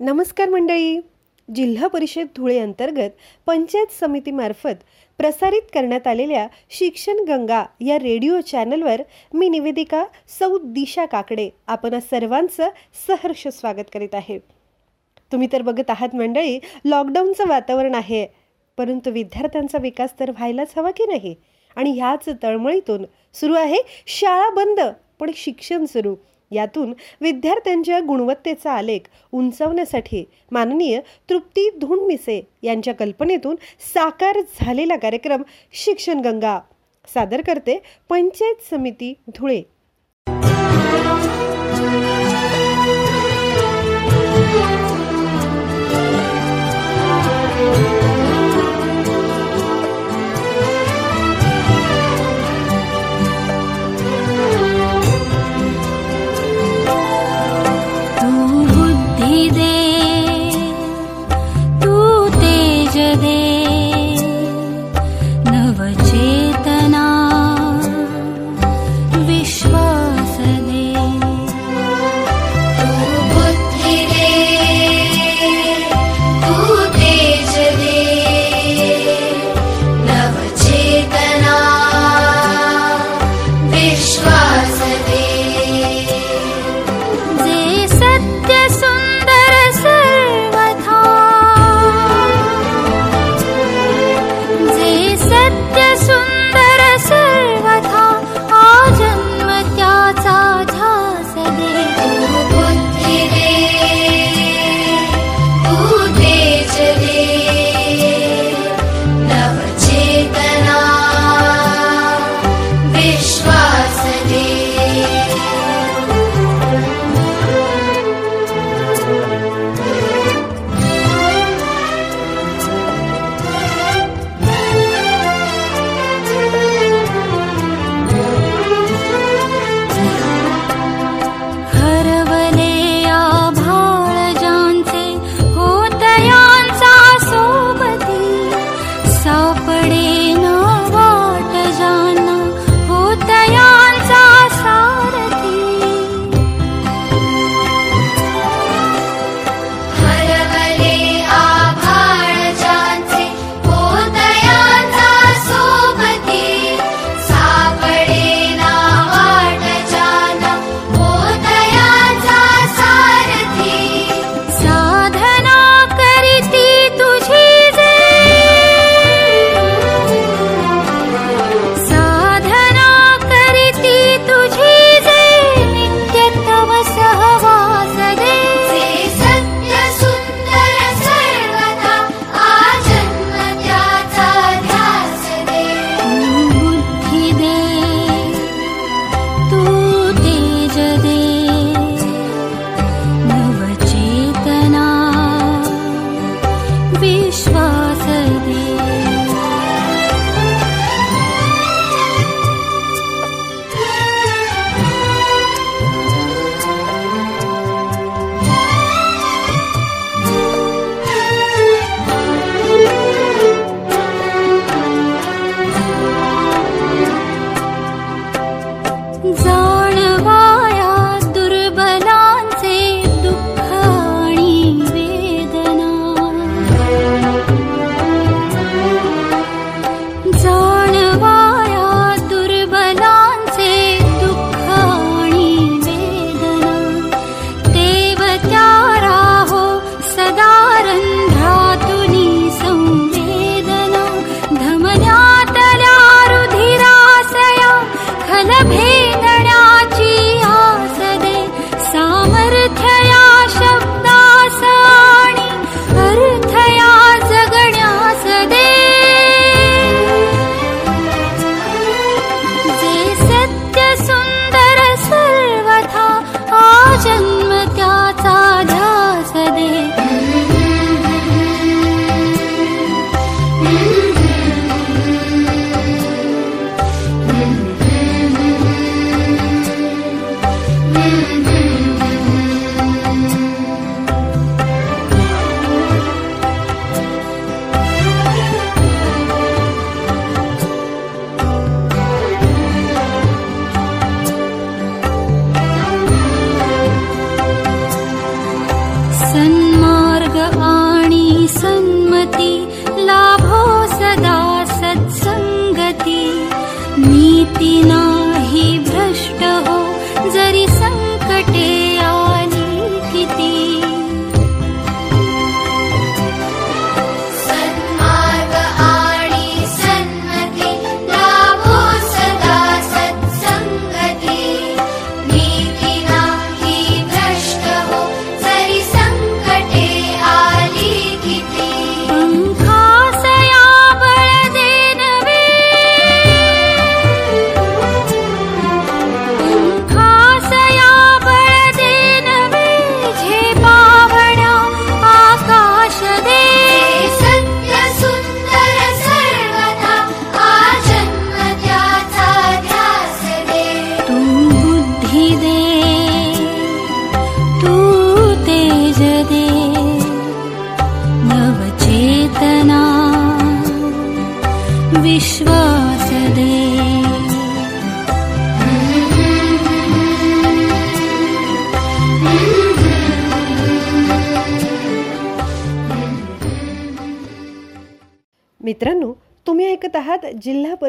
नमस्कार मंडळी. जिल्हा परिषद धुळे अंतर्गत पंचायत समितीमार्फत प्रसारित करण्यात आलेल्या शिक्षण गंगा या रेडिओ चॅनलवर मी निवेदिका सौ दिशा काकडे आपण सर्वांचं सहर्ष स्वागत करीत आहे. तुम्ही तर बघत आहात मंडळी लॉकडाऊनचं वातावरण आहे परंतु विद्यार्थ्यांचा विकास तर व्हायलाच हवा की नाही? आणि ह्याच तळमळीतून सुरू आहे शाळा बंद पण शिक्षण सुरू. यातून विद्यार्थ्यांच्या गुणवत्तेचा आलेख उंचावण्यासाठी माननीय तृप्ती धुंडमिसे यांच्या कल्पनेतून साकार झालेला कार्यक्रम शिक्षण गंगा. सादर करते पंचायत समिती धुळे.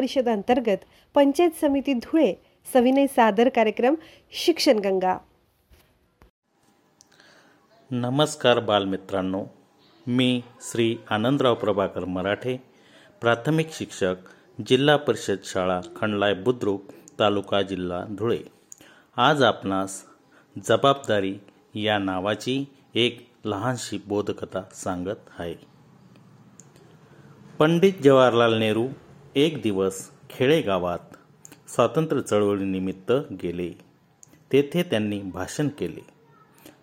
परिषद अंतर्गत पंचायत समिती धुळे सविनय सादर कार्यक्रम शिक्षण गंगा. नमस्कार बालमित्रांनो. मी श्री आनंदराव प्रभाकर मराठे प्राथमिक शिक्षक जिल्हा परिषद शाळा खंडलाय बुद्रुक तालुका जिल्हा धुळे. आज आपणास जबाबदारी या नावाची एक लहानशी बोधकथा सांगत आहे. पंडित जवाहरलाल नेहरू एक दिवस खेडेगावात स्वातंत्र्य चळवळीनिमित्त गेले. तेथे त्यांनी भाषण केले.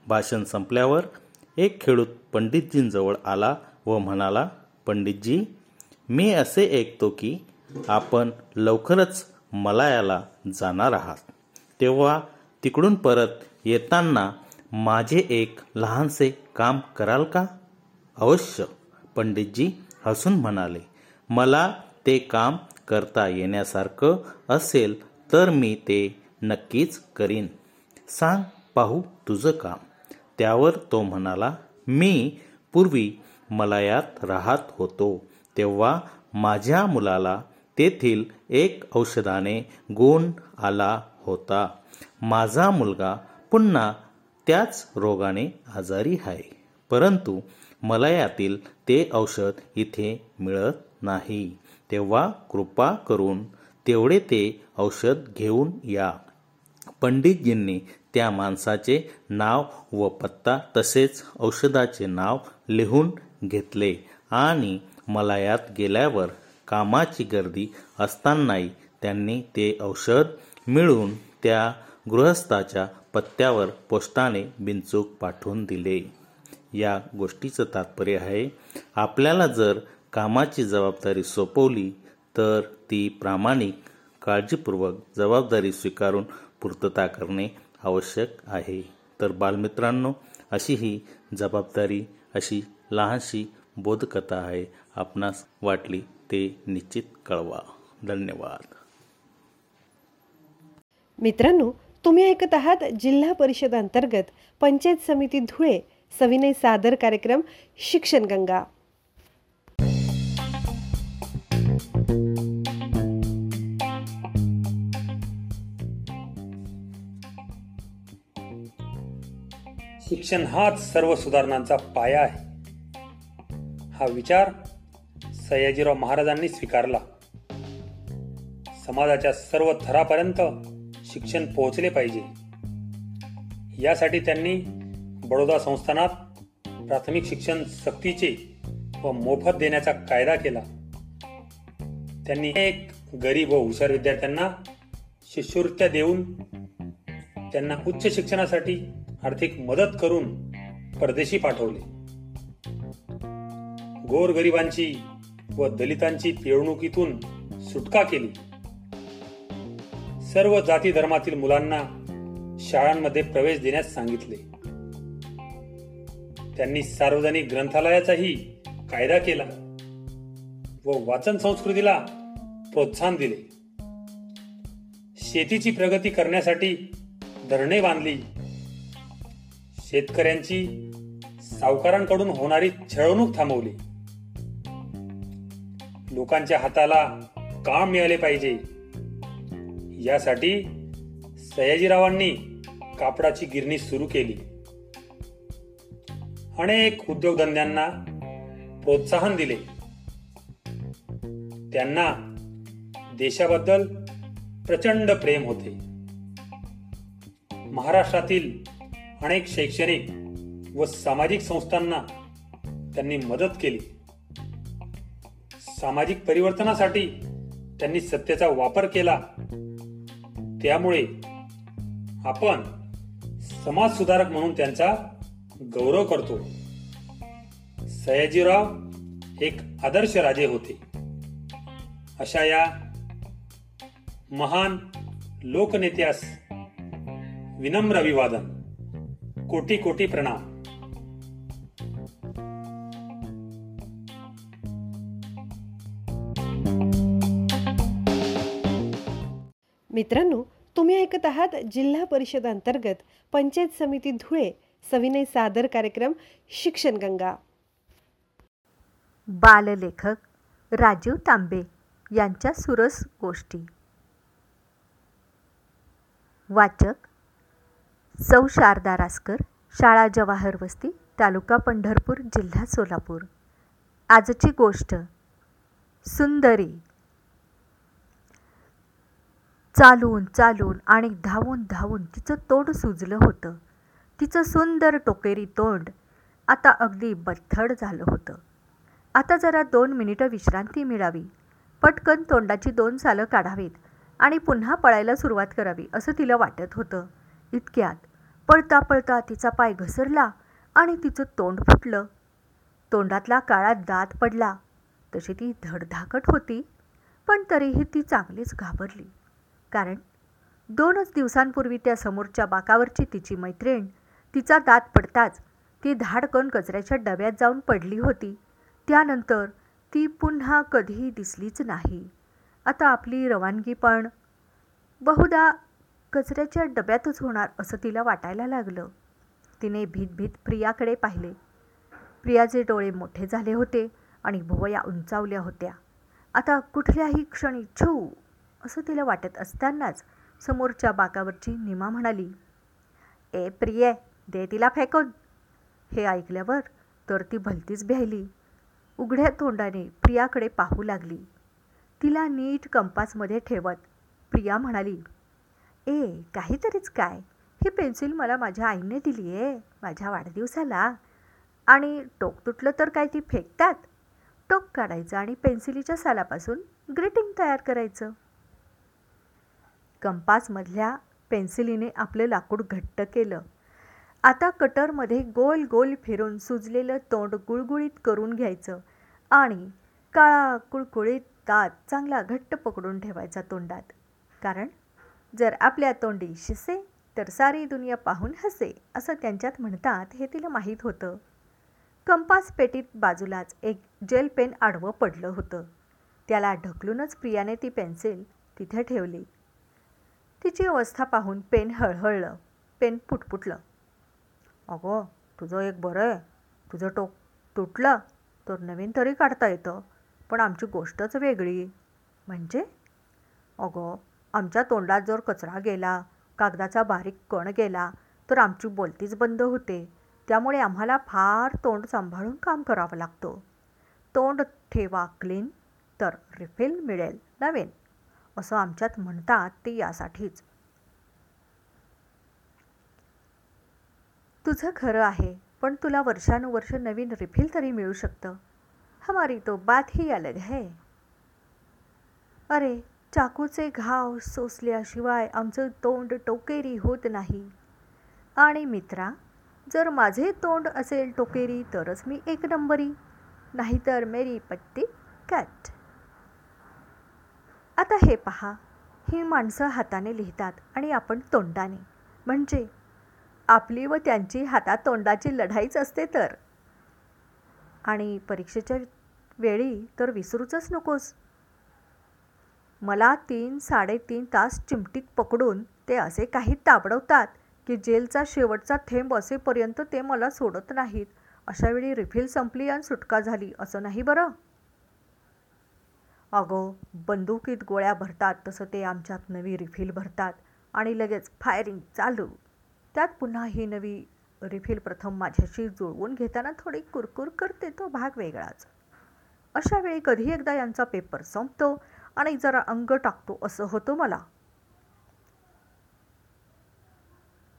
भाषण संपल्यावर एक खेडूत पंडितजींजवळ आला व म्हणाला पंडितजी मी असे ऐकतो की आपण लवकरच मलायाला जाणार आहात. तेव्हा तिकडून परत येताना माझे एक लहानसे काम कराल का? अवश्य. पंडितजी हसून म्हणाले मला ते काम करता येण्यासारखं असेल तर मी ते नक्कीच करीन. सांग पाहू तुझं काम. त्यावर तो म्हणाला मी पूर्वी मलायात राहत होतो. तेव्हा माझ्या मुलाला तेथील एक औषधाने गुण आला होता. माझा मुलगा पुन्हा त्याच रोगाने आजारी आहे. परंतु मलयातील ते औषध इथे मिळत नाही. तेव्हा कृपा करून तेवढे ते औषध घेऊन या. पंडितजींनी त्या माणसाचे नाव व पत्ता तसेच औषधाचे नाव लिहून घेतले आणि मलायात गेल्यावर कामाची गर्दी असतानाही त्यांनी ते औषध मिळून त्या गृहस्थाच्या पत्त्यावर पोस्टाने बिनचूक पाठवून दिले. या गोष्टीचं तात्पर्य आहे आपल्याला जर कामाची जबाबदारी सोपवली तर ती प्रामाणिक काळजीपूर्वक जबाबदारी स्वीकारून पूर्तता करणे आवश्यक आहे. तर बालमित्रांनो अशी ही जबाबदारी अशी लहानशी बोधकथा आहे. आपणास वाटली ते निश्चित कळवा. धन्यवाद. मित्रांनो तुम्ही ऐकत आहात जिल्हा परिषद अंतर्गत पंचायत समिती धुळे सविनय सादर कार्यक्रम शिक्षण शिक्षण हाच सर्व सुधारणांचा पाया आहे. हा विचार सयाजीराव महाराजांनी स्वीकारला. समाजाच्या सर्व थरापर्यंत शिक्षण पोहोचले पाहिजे. यासाठी त्यांनी बडोदा संस्थानात प्राथमिक शिक्षण सक्तीचे व मोफत देण्याचा कायदा केला. त्यांनी एक गरीब व हुशार विद्यार्थ्यांना शिष्यवृत्त्या देऊन त्यांना उच्च शिक्षणासाठी आर्थिक मदत करून परदेशी पाठवले. गोरगरिबांची व दलितांची पिळवणुकीतून सुटका केली. सर्व जाती धर्मातील मुलांना शाळांमध्ये प्रवेश देण्यास सांगितले. त्यांनी सार्वजनिक ग्रंथालयाचाही कायदा केला व वाचन संस्कृतीला प्रोत्साहन दिले. शेतीची प्रगती करण्यासाठी धरणे बांधली. शेतकऱ्यांची सावकारांकडून होणारी छळवणूक थांबवली. लोकांच्या हाताला काम मिळाले पाहिजे. यासाठी सयाजीरावांनी कापडाची गिरणी सुरू केली. अनेक उद्योगधंद्यांना प्रोत्साहन दिले. त्यांना देशाबद्दल प्रचंड प्रेम होते. महाराष्ट्रातील अनेक शैक्षणिक व सामाजिक संस्थांना त्यांनी मदत केली. सामाजिक परिवर्तनासाठी त्यांनी सत्तेचा वापर केला. त्यामुळे आपण समाज सुधारक म्हणून त्यांचा गौरव करतो. सयाजीराव एक आदर्श राजे होते. अशा या महान लोकनेत्यास विनम्र अभिवादन. कोटी कोटी प्रणाम. मित्रांनो तुम्ही ऐकत आहात जिल्हा परिषद अंतर्गत पंचायत समिती धुळे सविनय सादर कार्यक्रम शिक्षण गंगा. बाललेखक राजीव तांबे यांच्या सुरस गोष्टी. वाचक सौ शारदा रासकर शाळा जवाहर वस्ती तालुका पंढरपूर जिल्हा सोलापूर. आजची गोष्ट सुंदरी. चालून चालून आणि धावून धावून तिचं तोंड सुजलं होतं. तिचं सुंदर टोकेरी तोंड आता अगदी बथड झालं होतं. आता जरा दोन मिनिटं विश्रांती मिळावी. पटकन तोंडाची दोन सालं काढावीत आणि पुन्हा पळायला सुरुवात करावी असं तिला वाटत होतं. इतक्यात पळता पळता तिचा पाय घसरला आणि तिचं तोंड फुटलं. तोंडातला काळा दात पडला. तशी ती धडधाकट होती पण तरीही ती चांगलीच घाबरली. कारण दोनच दिवसांपूर्वी त्या समोरच्या बाकावरची तिची मैत्रीण तिचा दात पडताच ती धाडकन कचऱ्याच्या डब्यात जाऊन पडली होती. त्यानंतर ती पुन्हा कधीही दिसलीच नाही. आता आपली रवानगी पण बहुधा कचऱ्याच्या डब्यातच होणार असं तिला वाटायला लागलं. तिने भीत भीत प्रियाकडे पाहिले. प्रियाचे डोळे मोठे झाले होते आणि भुवया उंचावल्या होत्या. आता कुठल्याही क्षणी छू असं तिला वाटत असतानाच समोरच्या बाकावरची निमा म्हणाली ए प्रिये दे तिला फेकून. हे ऐकल्यावर तर ती भलतीच भ्यायली. उघड्या तोंडाने प्रियाकडे पाहू लागली. तिला नीट कंपासमध्ये ठेवत प्रिया म्हणाली ए काहीतरीच काय? ही पेन्सिल मला माझ्या आईने दिली आहे माझ्या वाढदिवसाला. आणि टोक तुटलं तर काय ती फेकतात? टोक काढायचं आणि पेन्सिलीच्या सालापासून ग्रीटिंग तयार करायचं. कंपासमधल्या पेन्सिलीने आपलं लाकूड घट्ट केलं. आता कटरमध्ये गोल गोल फिरून सुजलेलं तोंड गुळगुळीत करून घ्यायचं आणि काळा कुळकुळीत दात चांगला घट्ट पकडून ठेवायचा तोंडात. कारण जर आपल्या तोंडी शिसे तर सारी दुनिया पाहून हसे असं त्यांच्यात म्हणतात हे तिला माहीत होतं. कंपास पेटीत बाजूलाच एक जेल पेन आडवं पडलं होतं. त्याला ढकलूनच प्रियाने ती पेन्सिल तिथे ठेवली. तिची अवस्था पाहून पेन हळहळलं. पेन पुटपुटलं. अगं तुझं एक बरं आहे. तुझं टोक तुटलं तर नवीन तरी काढता येतं. पण आमची गोष्टच वेगळी. म्हणजे? अगं आमच्या तोंडात जर कचरा गेला कागदाचा बारीक कण गेला तर आमची बोलतीच बंद होते. त्यामुळे आम्हाला फार तोंड सांभाळून काम करावं लागतं. तोंड ठेवा क्लीन तर रिफिल मिळेल नवीन असं आमच्यात म्हणतात ते यासाठीच. तुझं खरं आहे पण तुला वर्षानुवर्ष नवीन रिफिल तरी मिळू शकतं. हमारी तो बात ही अलग है. अरे चाकूचे घाव सोसल्याशिवाय आमचं तोंड टोकेरी होत नाही. आणि मित्रा जर माझे तोंड असेल टोकेरी तरच मी एक नंबरी नाहीतर मेरी पत्ती कट. आता हे पहा ही माणसं हाताने लिहितात आणि आपण तोंडाने. म्हणजे आपली व त्यांची हातातोंडाची लढाईच असते तर. आणि परीक्षेच्या वेळी तर विसरूचच नकोस. मला तीन साडेतीन तास चिमटीत पकडून ते असे काही ताबडवतात की जेलचा शेवटचा थेंब असेपर्यंत ते मला सोडत नाहीत. अशावेळी रिफिल संपली आणि सुटका झाली असं नाही बरं? अगं बंदुकीत गोळ्या भरतात तसं ते आमच्यात नवी रिफिल भरतात आणि लगेच फायरिंग चालू. त्यात पुन्हा ही नवी रिफिल प्रथम माझ्याशी जुळवून घेताना थोडी कुरकुर करते तो भाग वेगळाच. अशा वेळी कधी एकदा यांचा पेपर संपतो आणि जरा अंग टाकतो असं होतं मला.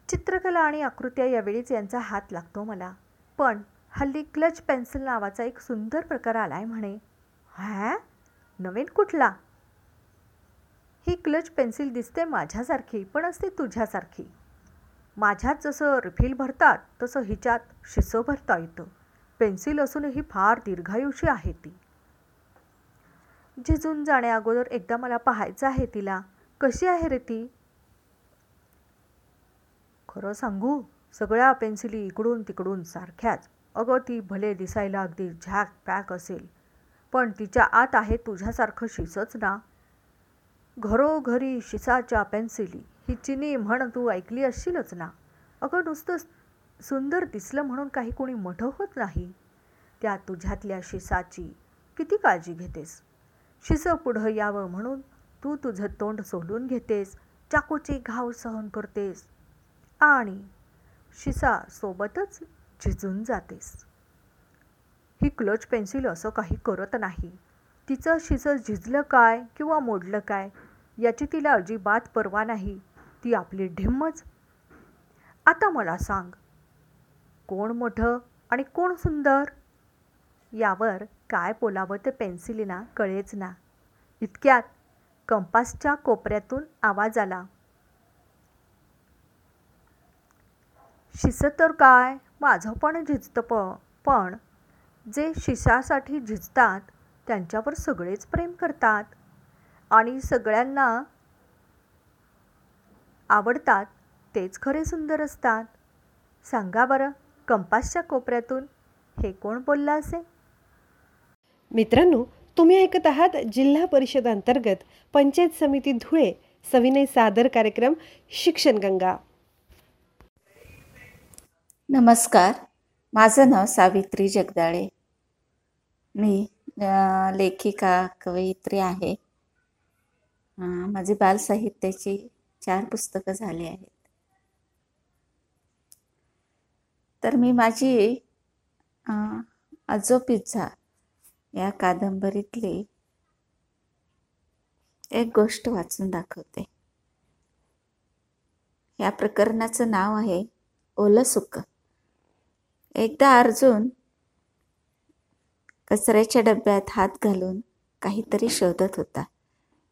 चित्रकला आणि आकृत्या यावेळीच यांचा हात लागतो मला. पण हल्ली क्लच पेन्सिल नावाचा एक सुंदर प्रकार आलाय म्हणे. हॅ? नवीन कुठला? ही क्लच पेन्सिल दिसते माझ्यासारखी पण असते तुझ्यासारखी. माझ्यात जसं रिफिल भरतात तसं हिच्यात शिसं भरता येतं. पेन्सिल असूनही फार दीर्घायुषी आहे ती. झिजून जाण्या अगोदर एकदा मला पाहायचं आहे तिला. कशी आहे रे ती? खरं सांगू सगळ्या पेन्सिली इकडून तिकडून सारख्याच. अगं ती भले दिसायला अगदी झॅक पॅक असेल पण तिच्या आत आहे तुझ्यासारखं शिसच ना. घरोघरी शिसाच्या पेन्सिली ही चिनी म्हण तू ऐकली असशीलच ना. अगं नुसतं सुंदर दिसलं म्हणून काही कोणी मोठं होत नाही. त्या तुझ्यातल्या शिसाची किती काळजी घेतेस? शिसं पुढं यावं म्हणून तू तुझं तोंड सोडून घेतेस चाकूचे घाव सहन करतेस आणि शिसा सोबतच झिजून जातेस. ही क्लच पेन्सिल असं काही करत नाही. तिचं शिसं झिजलं काय किंवा मोडलं काय याची तिला अजिबात पर्वा नाही. ती आपली ढिम्मच. आता मला सांग कोण मोठं आणि कोण सुंदर? यावर काय बोलावं ते पेन्सिलीना कळेच ना. इतक्यात कंपासच्या कोपऱ्यातून आवाज आला. शिसं तर काय? माझं पण झिजतं प पण जे शिसासाठी झिजतात त्यांच्यावर सगळेच प्रेम करतात आणि सगळ्यांना आवडतात तेच खरे सुंदर असतात. सांगा बरं कंपासच्या कोपऱ्यातून हे कोण बोललं असेल मित्रांनो तुम्ही ऐकत आहात जिल्हा परिषद अंतर्गत पंचायत समिती धुळे सविनय सादर कार्यक्रम शिक्षण गंगा. नमस्कार माझं नाव सावित्री जगदाळे. मी लेखिका कवयित्री आहे. माझी बालसाहित्याची चार पुस्तकं झाली आहेत. तर मी माझी अ, आजो पिझ्झा या कादंबरीतली एक गोष्ट वाचून दाखवते. या प्रकरणाचं नाव आहे ओलं सुक एकदा अर्जुन कचऱ्याच्या डब्यात हात घालून काहीतरी शोधत होता.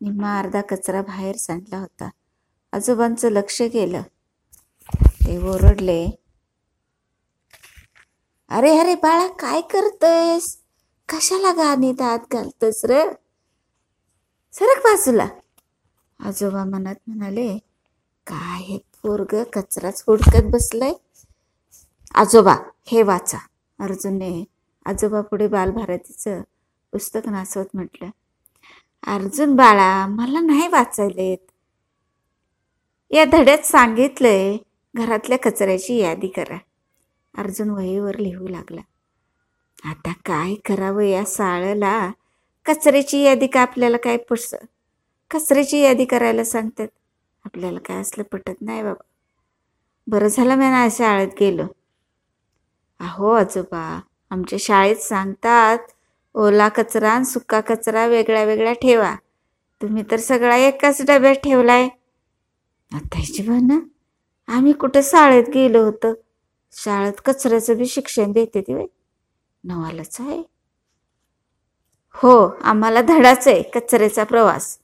निम्मा अर्धा कचरा बाहेर सांडला होता. आजोबांचं लक्ष गेलं. ते ओरडले अरे अरे बाळा काय करतोयस? कशाला घाणीत आत घालतस र? सरक बाजूला. आजोबा मनात म्हणाले काय हे पोरग कचराच हुडकत बसलंय? आजोबा हे वाचा. अर्जुनने आजोबा पुढे बालभारतीचं पुस्तक नाचवत म्हटलं अर्जुन बाळा मला नाही वाचायला येत. या धड्यात सांगितलंय घरातल्या कचऱ्याची यादी करा. अर्जुन वहीवर लिहू लागला. आता काय करावं या साळला? कचऱ्याची यादी का आपल्याला काय पुस कचऱ्याची यादी करायला सांगतात? आपल्याला काय असलं पटत नाही बाबा. बरं झालं मी ना शाळेत गेलो. अहो आजोबा आमच्या शाळेत सांगतात ओला कचरा आणि सुका कचरा वेगळा वेगळा ठेवा. तुम्ही तर सगळा एकाच डब्यात ठेवलाय. आता ह्याची ना आम्ही कुठं शाळेत गेलो होतं? शाळेत कचऱ्याचं बी शिक्षण देते ती बाई. नवालाच आहे. हो आम्हाला धडाच आहे कचऱ्याचा प्रवास.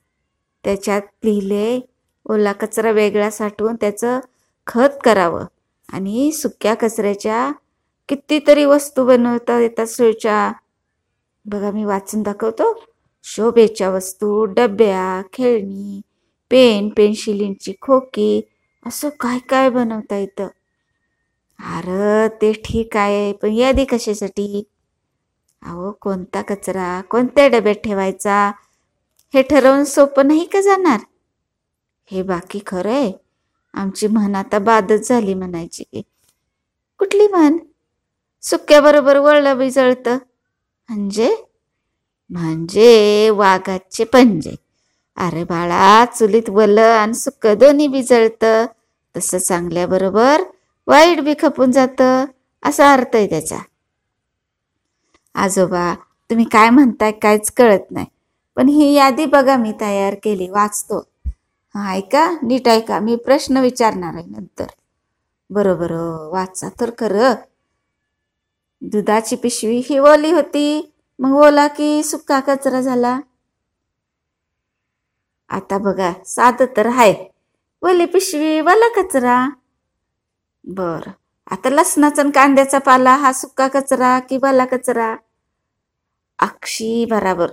त्याच्यात लिहिले ओला कचरा वेगळा साठवून त्याचं खत करावं. आणि सुक्या कचऱ्याच्या कितीतरी वस्तू बनवता येतात सोयच्या. बघा मी वाचून दाखवतो. शोभेच्या वस्तू डब्या खेळणी पेन पेन्सिलींची खोकी असं काय काय बनवता येतं? अरे ते ठीक आहे पण यादी कशासाठी? अहो कोणता कचरा कोणत्या डब्यात ठेवायचा? हे ठरवून सोपं नाही का जाणार? हे बाकी खरं आहे. आमची म्हण आता बादच झाली म्हणायची. की कुठली म्हण? सुक्याबरोबर वळलं बी जळतं. म्हणजे? म्हणजे वाघाचे पंजे. अरे बाळा चुलीत वलं आणि सुक्क दोन्ही बी जळतं. तसं चांगल्याबरोबर वाईट बी खपून जातं. असा अर्थ आहे त्याचा. आजोबा तुम्ही काय म्हणताय काहीच कळत नाही. पण ही यादी बघा मी तयार केली वाचतो. हा ऐका नीट ऐका मी प्रश्न विचारणार आहे नंतर. बरोबर हो, वाचा तर खरं. दुधाची पिशवी ही ओली होती. मग ओला की सुका कचरा झाला? आता बघा साधं तर आहे. ओली पिशवी वाला कचरा. बर. आता लसणाचा आणि कांद्याचा पाला हा सुका कचरा की वाला कचरा? अक्षी बराबर.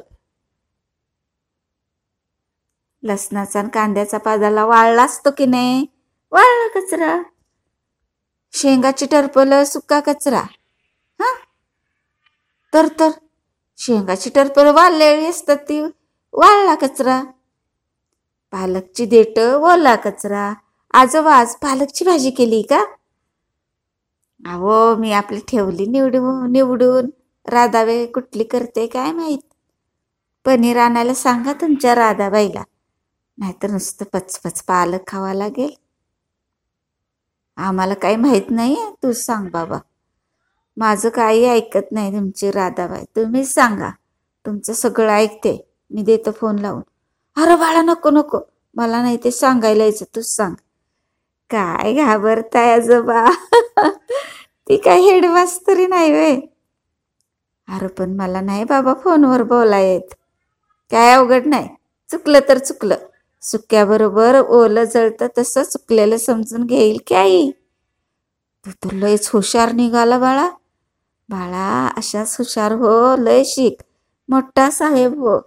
लसणाचा आणि कांद्याचा पादाला वाळला असतो की नाही? वाळला कचरा. शेंगाची टरपलं सुका कचरा. हा? तर तर. शेंगाची टरपलं वाळलेली असतात ती. वाळला कचरा. पालकची देठ ओला कचरा. आजोबा आज पालकची भाजी केली का? अहो मी आपली ठेवली निवडून निवडून. राधाबाई कुठली करते काय माहीत? पनीर आणायला सांगा तुमच्या राधाबाईला. नाहीतर नुसतं पचपच पालक खावा लागेल. आम्हाला काही माहीत नाही आहे तू सांग बाबा. माझं काही ऐकत नाही तुमची राधाबाई. तुम्हीच सांगा. तुमचं सगळं ऐकते. मी देतो फोन लावून. अरे बाळा नको नको. मला नाही ते सांगायला यायचं. तूच सांग. काय घाबरताय आजोबा? ती काय हेडमास्तरी नाही वे अरे पण मला नाही बाबा फोनवर बोला येत काय अवघड नाही. चुकलं तर चुकलं. सुक्याबरोबर ओलं जळतं तसं चुकलेलं समजून घेईल की आई? तू तर लयच हुशार निघाला बाळा. बाळा अशाच हुशार हो लय शिक. मोठा साहेब हो.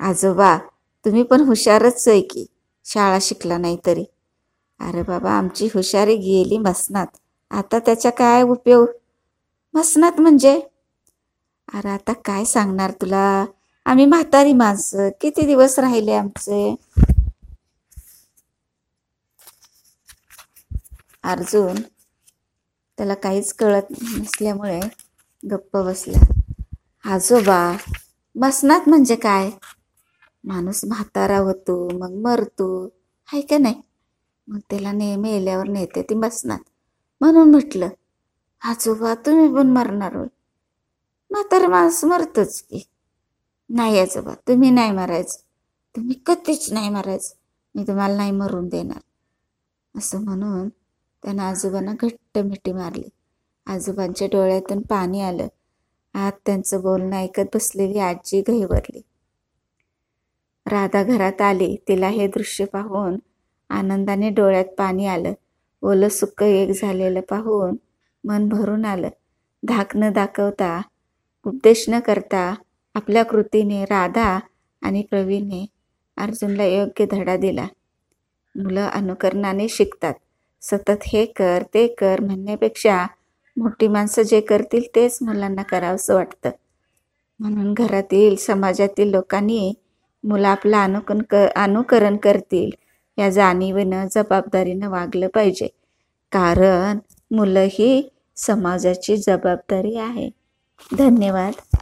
आजोबा तुम्ही पण हुशारच आहे की. शाळा शिकला नाही तरी. अरे बाबा आमची हुशारी गेली मसनात. आता त्याचा काय उपयोग? मसनात म्हणजे? अरे आता काय सांगणार तुला? आम्ही म्हातारी माणसं. किती दिवस राहिले आमचे? अर्जुन त्याला काहीच कळत नसल्यामुळे गप्प बसला. आजोबा मसनात म्हणजे काय? माणूस म्हातारा होतो मग मरतो. आहे का नाही? मग त्याला ने मेल्यावर नेते ती बसणार. म्हणून म्हटलं आजोबा तुम्ही पण मरणार होय. म्हातारा माणूस मरतोच की. नाही आजोबा तुम्ही नाही मरायचं. तुम्ही कधीच नाही मरायचं. मी तुम्हाला नाही मरून देणार. असं म्हणून त्यानं आजोबांना घट्ट मिठी मारली. आजोबांच्या डोळ्यातून पाणी आलं. आत त्यांचं बोलणं ऐकत बसलेली आजी घाईवरली. राधा घरात आली. तिला हे दृश्य पाहून आनंदाने डोळ्यात पाणी आलं. ओलं सुक्क एक झालेलं पाहून मन भरून आलं. धाक न दाखवता उपदेश न करता आपल्या कृतीने राधा आणि प्रवीणने अर्जुनला योग्य धडा दिला. मुलं अनुकरणाने शिकतात. सतत हे कर ते कर म्हणण्यापेक्षा मोठी माणसं जे करतील तेच मुलांना करावंसं वाटतं. म्हणून घरातील समाजातील लोकांनी मुलं आपलं अनुकरण क अनुकरण करतील. या जाणीवेनं जबाबदारीनं वागलं पाहिजे. कारण मुलं ही समाजाची जबाबदारी आहे. धन्यवाद.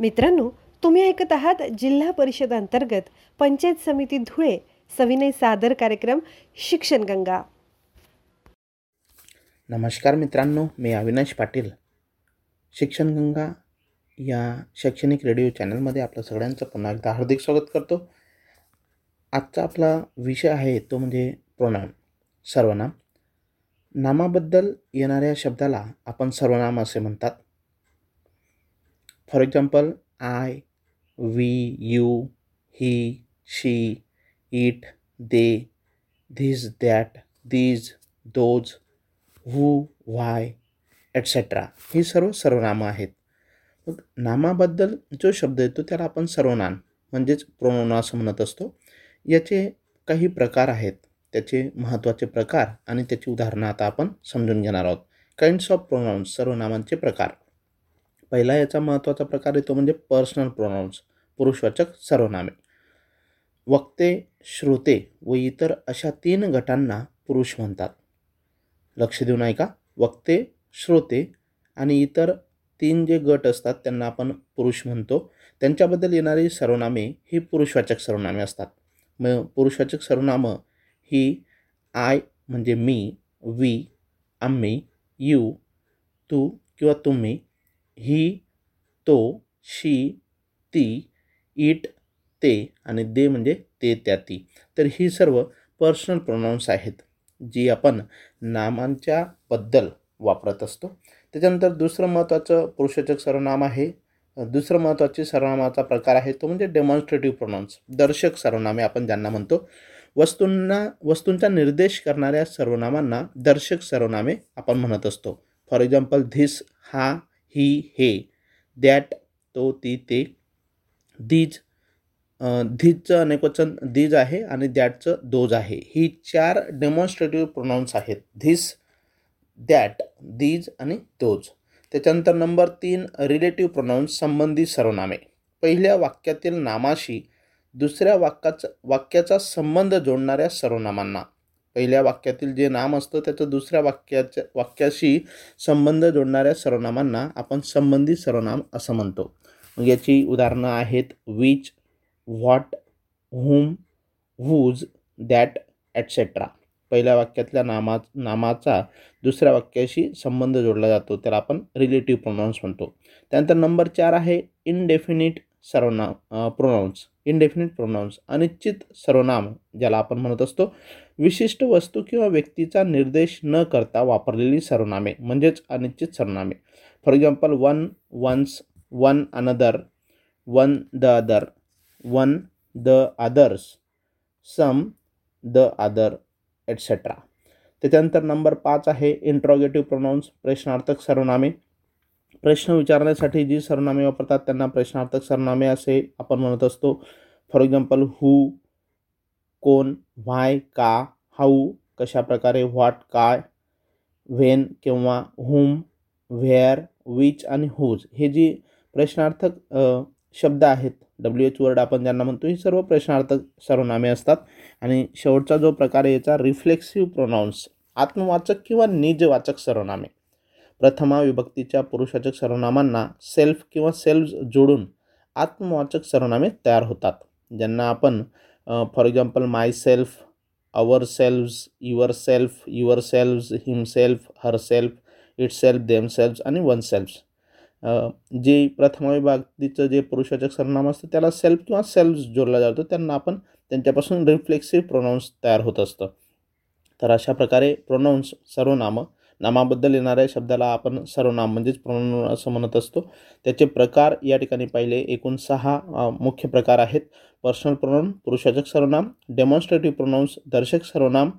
मित्रांनो तुम्ही ऐकत आहात जिल्हा परिषद अंतर्गत पंचायत समिती धुळे सविनय सादर कार्यक्रम शिक्षण गंगा. नमस्कार मित्रांनो मी अविनाश पाटील. शिक्षणगंगा या शैक्षणिक रेडिओ चॅनलमध्ये आपलं सगळ्यांचं पुन्हा एकदा हार्दिक स्वागत करतो. आजचा आपला विषय आहे तो म्हणजे प्रोनाम सर्वनाम. नामाबद्दल येणाऱ्या शब्दाला आपण सर्वनाम असे म्हणतात. For example I we you he she it they these that these those who why etcetera ही सर्व सर्वनामं आहेत. मग नामाबद्दल जो शब्द येतो त्याला आपण सर्वनाम म्हणजेच प्रोनोन असं म्हणत असतो. याचे काही प्रकार आहेत. त्याचे महत्त्वाचे प्रकार आणि त्याची उदाहरणं आता आपण समजून घेणार आहोत. काइंड्स ऑफ प्रोनाऊन्स सर्वनामांचे प्रकार. पहिला याचा महत्त्वाचा प्रकार येतो म्हणजे पर्सनल प्रोनाऊन्स पुरुषवाचक सर्वनामे. वक्ते श्रोते व इतर अशा तीन गटांना पुरुष म्हणतात. लक्ष देऊन ऐका. वक्ते श्रोते आणि इतर तीन जे गट असतात त्यांना आपण पुरुष म्हणतो. त्यांच्याबद्दल येणारी सर्वनामे ही पुरुषवाचक सर्वनामे असतात. मग पुरुषवाचक सर्वनामं ही आय म्हणजे मी वी आम्ही यू तू किंवा तुम्ही ही तो शी ती इट ते आणि दे म्हणजे ते त्या ती. तर ही सर्व पर्सनल प्रोनाऊन्स आहेत जी आपण नामांच्या बद्दल वापरत असतो. त्याच्यानंतर दुसरं महत्त्वाचं पुरुषवाचक सर्वनाम आहे. दुसरं महत्त्वाचे सर्वनामाचा प्रकार आहे तो म्हणजे डेमॉन्स्ट्रेटिव्ह प्रोनाऊन्स दर्शक सर्वनामे आपण ज्यांना म्हणतो. वस्तूंना वस्तूंचा निर्देश करणाऱ्या सर्वनामांना दर्शक सर्वनामे आपण म्हणत असतो. फॉर एक्झाम्पल धिस हा ही हे दॅट तो ती ते दीज धीजचं अनेकवचन दीज आहे आणि दॅटचं दोज आहे. ही चार डेमॉन्स्ट्रेटिव्ह प्रोनाऊन्स आहेत. धिस दॅट दीज आणि दोज त्याच्यानंतर नंबर तीन रिलेटिव्ह प्रोनाऊन्स संबंधी सर्वनामे. पहिल्या वाक्यातील नामाशी दुसऱ्या वाक्याचा वाक्याचा संबंध जोडणाऱ्या सर्वनामांना. पहिल्या वाक्यातील जे नाम असतं त्याचं दुसऱ्या वाक्याच्या वाक्याशी संबंध जोडणाऱ्या सर्वनामांना आपण संबंधी सर्वनाम असं म्हणतो. मग याची उदाहरणं आहेत which what whom whose that etcetera पहिल्या वाक्यातल्या नामा नामाचा दुसऱ्या वाक्याशी संबंध जोडला जातो त्याला आपण रिलेटिव्ह प्रोनाऊन्स म्हणतो. त्यानंतर नंबर चार आहे इनडेफिनिट सर्वनाम प्रोनाऊन्स इनडेफिनिट प्रोनाऊन्स अनिश्चित सर्वनाम ज्याला आपण म्हणत असतो. विशिष्ट वस्तू किंवा व्यक्तीचा निर्देश न करता वापरलेली सर्वनामे म्हणजेच अनिश्चित सर्वनामे. For example one one's one another one the other one the others some the other etcetera त्याच्यानंतर नंबर पाच आहे इंट्रॉगेटिव्ह प्रोनाऊन्स प्रश्नार्थक सर्वनामे. प्रश्न विचारण्यासाठी जी सर्वनामे वापरतात त्यांना प्रश्नार्थक सर्वनामे असे आपण म्हणत असतो. फॉर एक्झाम्पल हू कोण व्हाय का हाऊ कशा प्रकारे व्हॉट काय व्हेन किंवा हुम व्हेअर विच आणि हुज हे जी प्रश्नार्थक शब्द आहेत डब्ल्यू एच वर्ड आपण ज्यांना म्हणतो ही सर्व प्रश्नार्थक सर्वनामे असतात. आणि शेवटचा जो प्रकार आहे याचा रिफ्लेक्सिव्ह प्रोनाऊन्स आत्मवाचक किंवा निजवाचक सर्वनामे. प्रथमा विभक्तीच्या पुरुषवाचक सर्वनामांना सेल्फ किंवा सेल्फ जोडून आत्मवाचक सर्वनामे तयार होतात. ज्यांना आपण for example myself ourselves yourself yourselves himself herself itself themselves आणि वन सेल्फ्स जे प्रथमा विभक्तीचं जे पुरुषवाचक सर्वनाम असतं त्याला सेल्फ किंवा सेल्फ जोडला जातो. त्यांना आपण त्यांच्यापासून रिफ्लेक्सिव्ह प्रोनाऊन्स तयार होत असतं. तर अशा प्रकारे प्रोनाऊन्स सर्वनामं नामाबद्दल येणाऱ्या शब्दाला आपण सर्वनाम म्हणजेच प्रोनाऊन असं म्हणत असतो. त्याचे प्रकार या ठिकाणी पाहिले. एकूण सहा मुख्य प्रकार आहेत. पर्सनल प्रोनाऊन पुरुषवाचक सर्वनाम डेमॉन्स्ट्रेटिव्ह प्रोनाऊन्स दर्शक सर्वनाम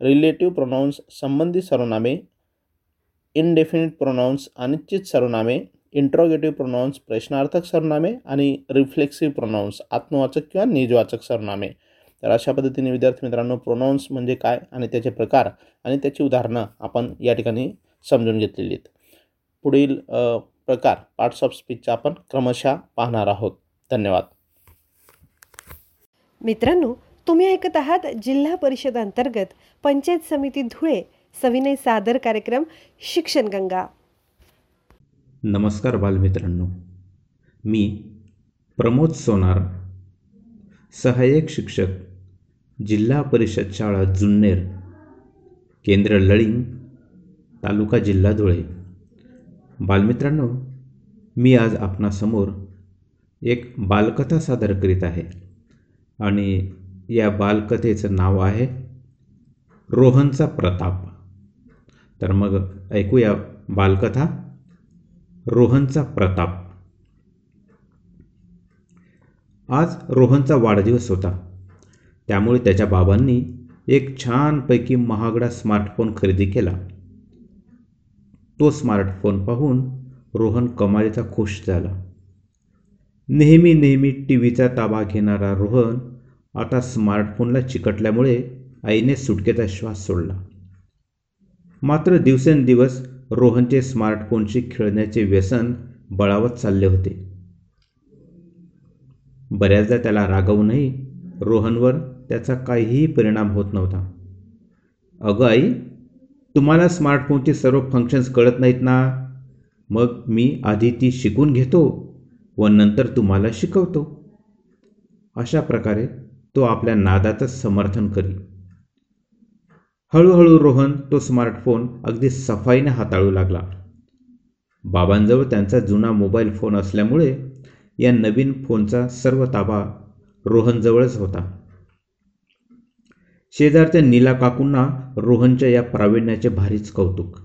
रिलेटिव्ह प्रोनाऊन्स संबंधी सर्वनामे इनडेफिनिट प्रोनाऊन्स अनिश्चित सर्वनामे इंट्रोगेटिव्ह प्रोनाऊन्स प्रश्नार्थक सरनामे आणि रिफ्लेक्सिव्ह प्रोनाऊन्स आत्मवाचक किंवा निजवाचक सरनामे. तर अशा पद्धतीने विद्यार्थी मित्रांनो प्रोनाऊन्स म्हणजे काय आणि त्याचे प्रकार आणि त्याची उदाहरणं आपण या ठिकाणी समजून घेतलेली आहेत पुढील प्रकार पार्ट्स ऑफ स्पीचचा आपण क्रमशः पाहणार आहोत. धन्यवाद. मित्रांनो तुम्ही ऐकत आहात जिल्हा परिषद अंतर्गत पंचायत समिती धुळे सविनय सादर कार्यक्रम शिक्षण गंगा. नमस्कार बालमित्रांनो. मी प्रमोद सोनार सहाय्यक शिक्षक जिल्हा परिषद शाळा जुन्नेर केंद्र लळिंग तालुका जिल्हा धुळे. बालमित्रांनो मी आज आपणासमोर एक बालकथा सादर करीत आहे आणि या बालकथेचं नाव आहे रोहनचा प्रताप. तर मग ऐकूया बालकथा. रोहनचा प्रताप. आज रोहनचा वाढदिवस होता. त्यामुळे त्याच्या बाबांनी एक छानपैकी महागडा स्मार्टफोन खरेदी केला. तो स्मार्टफोन पाहून रोहन कमालीचा खुश झाला. नेहमी नेहमी टी व्हीचा ताबा घेणारा रोहन आता स्मार्टफोनला चिकटल्यामुळे आईने सुटकेचा श्वास सोडला. मात्र दिवसेंदिवस रोहनचे स्मार्टफोनशी खेळण्याचे व्यसन बळावत चालले होते. बऱ्याचदा त्याला रागवूनही रोहनवर त्याचा काहीही परिणाम होत नव्हता. अगं आई तुम्हाला स्मार्टफोनचे सर्व फंक्शन्स कळत नाहीत ना? मग मी आधी ती शिकून घेतो व नंतर तुम्हाला शिकवतो. अशा प्रकारे तो आपल्या नादाचं समर्थन करी हळूहळू रोहन तो स्मार्टफोन अगदी सफाईने हाताळू लागला. बाबांजवळ त्यांचा जुना मोबाईल फोन असल्यामुळे या नवीन फोनचा सर्व ताबा रोहनजवळच होता. शेजारच्या नीला काकूंना रोहनच्या या प्रावीण्याचे भारीच कौतुक.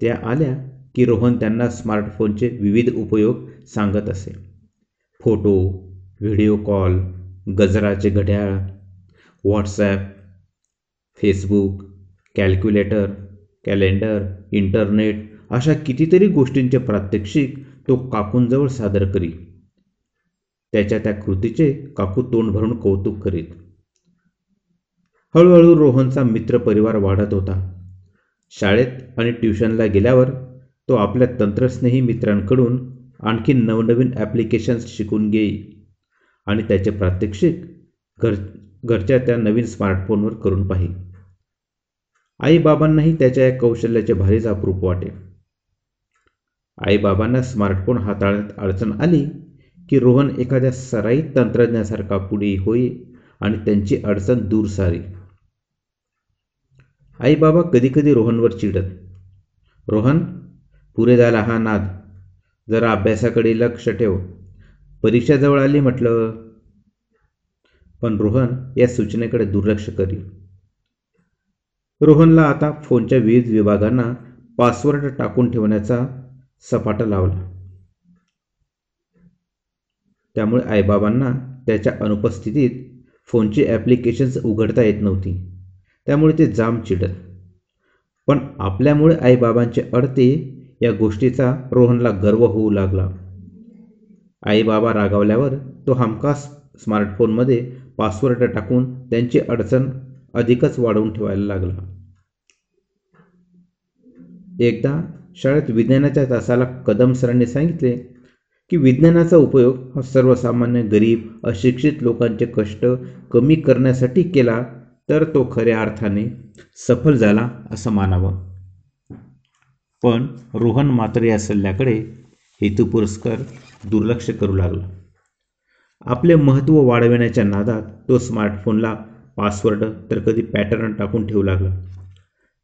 त्या आल्या की रोहन त्यांना स्मार्टफोनचे विविध उपयोग सांगत असे. फोटो व्हिडिओ कॉल गजराचे घड्याळ WhatsApp Facebook calculator calendar internet अशा कितीतरी गोष्टींचे प्रात्यक्षिक तो काकूंजवळ सादर करी त्याच्या त्या कृतीचे काकू तोंड भरून कौतुक करीत. हळूहळू रोहनचा मित्रपरिवार वाढत होता. शाळेत आणि ट्युशनला गेल्यावर तो आपल्या तंत्रस्नेही मित्रांकडून आणखी नवनवीन ॲप्लिकेशन्स शिकून घेई आणि त्याचे प्रात्यक्षिक घर घरच्या त्या नवीन स्मार्टफोनवर करून पाही. आईबाबांनाही त्याच्या या कौशल्याचे भारीच अप्रूप वाटे. आईबाबांना स्मार्टफोन हाताळण्यात अडचण आली की रोहन एखाद्या सराईत तंत्रज्ञासारखा पुढे होई आणि त्यांची अडचण दूर सारी. आईबाबा कधीकधी रोहनवर चिडत. रोहन पुरे झाला हा नाद. जरा अभ्यासाकडे लक्ष ठेव. परीक्षा जवळ आली म्हटलं. पण रोहन या सूचनेकडे दुर्लक्ष करी रोहनला आता फोनच्या विविध विभागांना पासवर्ड टाकून ठेवण्याचा सपाटा लावला. त्यामुळे आईबाबांना त्याच्या अनुपस्थितीत फोनची ॲप्लिकेशन्स उघडता येत नव्हती. त्यामुळे ते जाम चिडत. पण आपल्यामुळे आईबाबांचे अडते या गोष्टीचा रोहनला गर्व होऊ लागला. आईबाबा रागावल्यावर तो हमखास स्मार्टफोनमध्ये पासवर्ड टाकून त्यांची अडचण अधिकच वाढवून ठेवायला लागला. एकदा शाळेत विज्ञानाच्या तासाला कदम सरांनी सांगितले की विज्ञानाचा उपयोग हा सर्वसामान्य गरीब अशिक्षित लोकांचे कष्ट कमी करण्यासाठी केला तर तो खऱ्या अर्थाने सफल झाला असं मानावं. पण रोहन मात्र या सल्ल्याकडे हेतुपुरस्कर दुर्लक्ष करू लागला. आपले महत्त्व वाढविण्याच्या नादात तो स्मार्टफोनला पासवर्ड तर कधी पॅटर्न टाकून ठेवू लागला.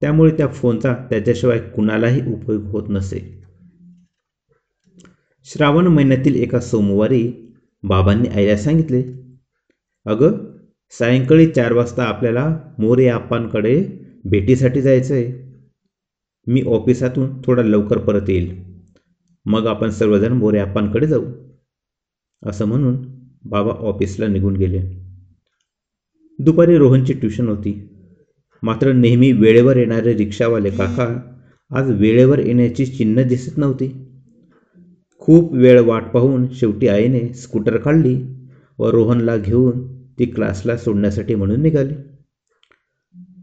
त्यामुळे त्या फोनचा त्याच्याशिवाय कुणालाही उपयोग होत नसे. श्रावण महिन्यातील एका सोमवारी बाबांनी आईला सांगितले अगं सायंकाळी चार वाजता आपल्याला मोरे आप्पांकडे भेटीसाठी जायचं आहे मी ऑफिसातून थोडा लवकर परत येईल. मग आपण सर्वजण मोरे आप्पांकडे जाऊ. असं म्हणून बाबा ऑफिसला निघून गेले. दुपारी रोहनची ट्युशन होती. मात्र नेहमी वेळेवर येणारे रिक्षावाले काका आज वेळेवर येण्याची चिन्ह दिसत नव्हती. खूप वेळ वाट पाहून शेवटी आईने स्कूटर काढली व रोहनला घेऊन ती क्लासला सोडण्यासाठी म्हणून निघाली.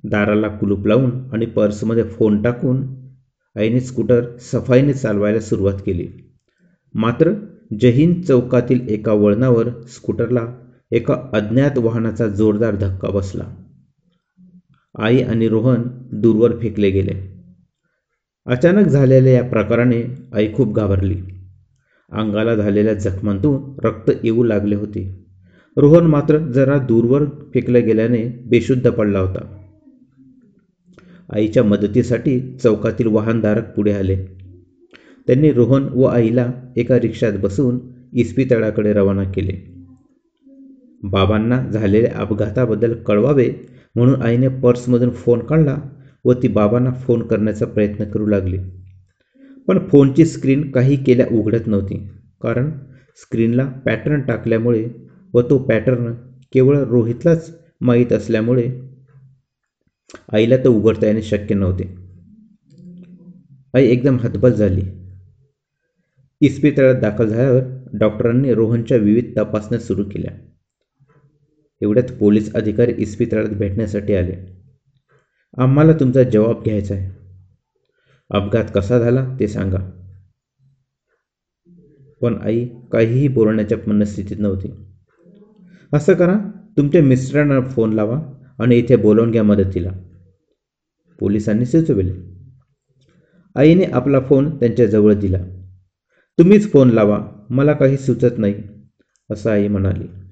दाराला कुलूप लावून आणि पर्समध्ये फोन टाकून आईने स्कूटर सफाईने चालवायला सुरुवात केली. मात्र जहीन चौकातील एका वळणावर स्कूटरला एका अज्ञात वाहनाचा जोरदार धक्का बसला. आई आणि रोहन दूरवर फेकले गेले. अचानक झालेल्या या प्रकाराने आई खूप घाबरली. अंगाला झालेल्या जखमांतून रक्त येऊ लागले होते. रोहन मात्र जरा दूरवर फेकल्या गेल्याने बेशुद्ध पडला होता. आईच्या मदतीसाठी चौकातील वाहनधारक पुढे आले. त्यांनी रोहन व आईला एका रिक्षात बसून इस्पितळाकडे रवाना केले. बाबांना झालेल्या अपघाताबद्दल कळवावे म्हणून आईने पर्समधून फोन काढला व ती बाबांना फोन करण्याचा प्रयत्न करू लागली. पण फोनची स्क्रीन काही केल्या उघडत नव्हती. कारण स्क्रीनला पॅटर्न टाकल्यामुळे व तो पॅटर्न केवळ रोहितलाच माहीत असल्यामुळे आईला तो उघडता येणे शक्य नव्हते. आई एकदम हतबल झाली. इस्पितळात दाखल झाल्यावर डॉक्टरांनी रोहनच्या विविध तपासण्या सुरू केल्या. एवढ्यात पोलीस अधिकारी इस्पितळात भेटण्यासाठी आले. आम्हाला तुमचा जबाब घ्यायचा आहे. अपघात कसा झाला ते सांगा. पण आई काहीही बोलण्याच्या मनस्थितीत नव्हती. असं करा तुमच्या मिस्टरांना फोन लावा आणि इथे बोलवून घ्या मदतीला. पोलिसांनी सुचविले. आईने आपला फोन त्यांच्याजवळ दिला. तुम्हीच फोन लावा मला काही सुचत नाही असं आई म्हणाली.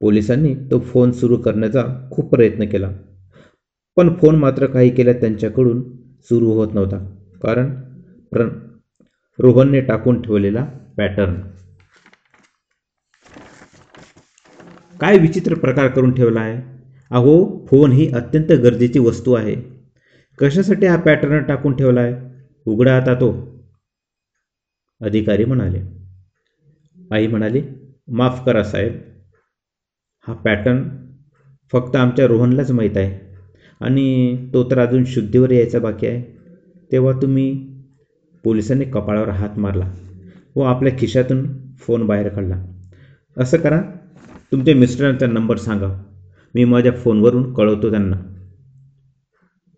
पोलिसांनी तो फोन सुरू करण्याचा खूप प्रयत्न केला. पण फोन मात्र काही केल्या त्यांच्याकडून सुरू होत नव्हता. कारण प्र रोहनने टाकून ठेवलेला पॅटर्न. काय विचित्र प्रकार करून ठेवला आहे? अहो फोन ही अत्यंत गरजेची वस्तू आहे. कशासाठी हा पॅटर्न टाकून ठेवला आहे उघडा आता तो. अधिकारी म्हणाले. आई म्हणाली माफ करा साहेब हा पॅटर्न फक्त आमच्या रोहनलाच माहीत आहे. आणि तो तर अजून शुद्धीवर यायचा बाकी आहे. तेव्हा तुम्ही पोलिसांनी कपाळावर हात मारला व आपल्या खिशातून फोन बाहेर काढला. असं करा तुमच्या मिस्टरांचा नंबर सांगा. मी माझ्या फोनवरून कळवतो त्यांना.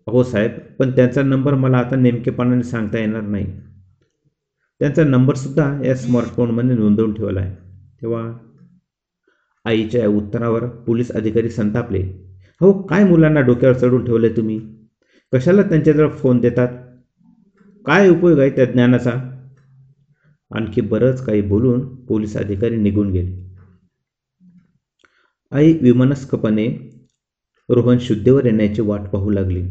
हो साहेब पण त्यांचा नंबर मला आता नेमकेपणाने सांगता येणार नाही. त्यांचा नंबरसुद्धा या स्मार्टफोनमध्ये नोंदवून ठेवला आहे. तेव्हा आईच्या या उत्तरावर पोलीस अधिकारी संतापले. हो काय मुलांना डोक्यावर चढून ठेवले तुम्ही? कशाला त्यांच्याजवळ फोन देतात? काय उपयोग आहे त्या ज्ञानाचा? आणखी बरंच काही बोलून पोलीस अधिकारी निघून गेले. आई विमनस्कपणे रोहन शुद्धीवर येण्याची वाट पाहू लागली.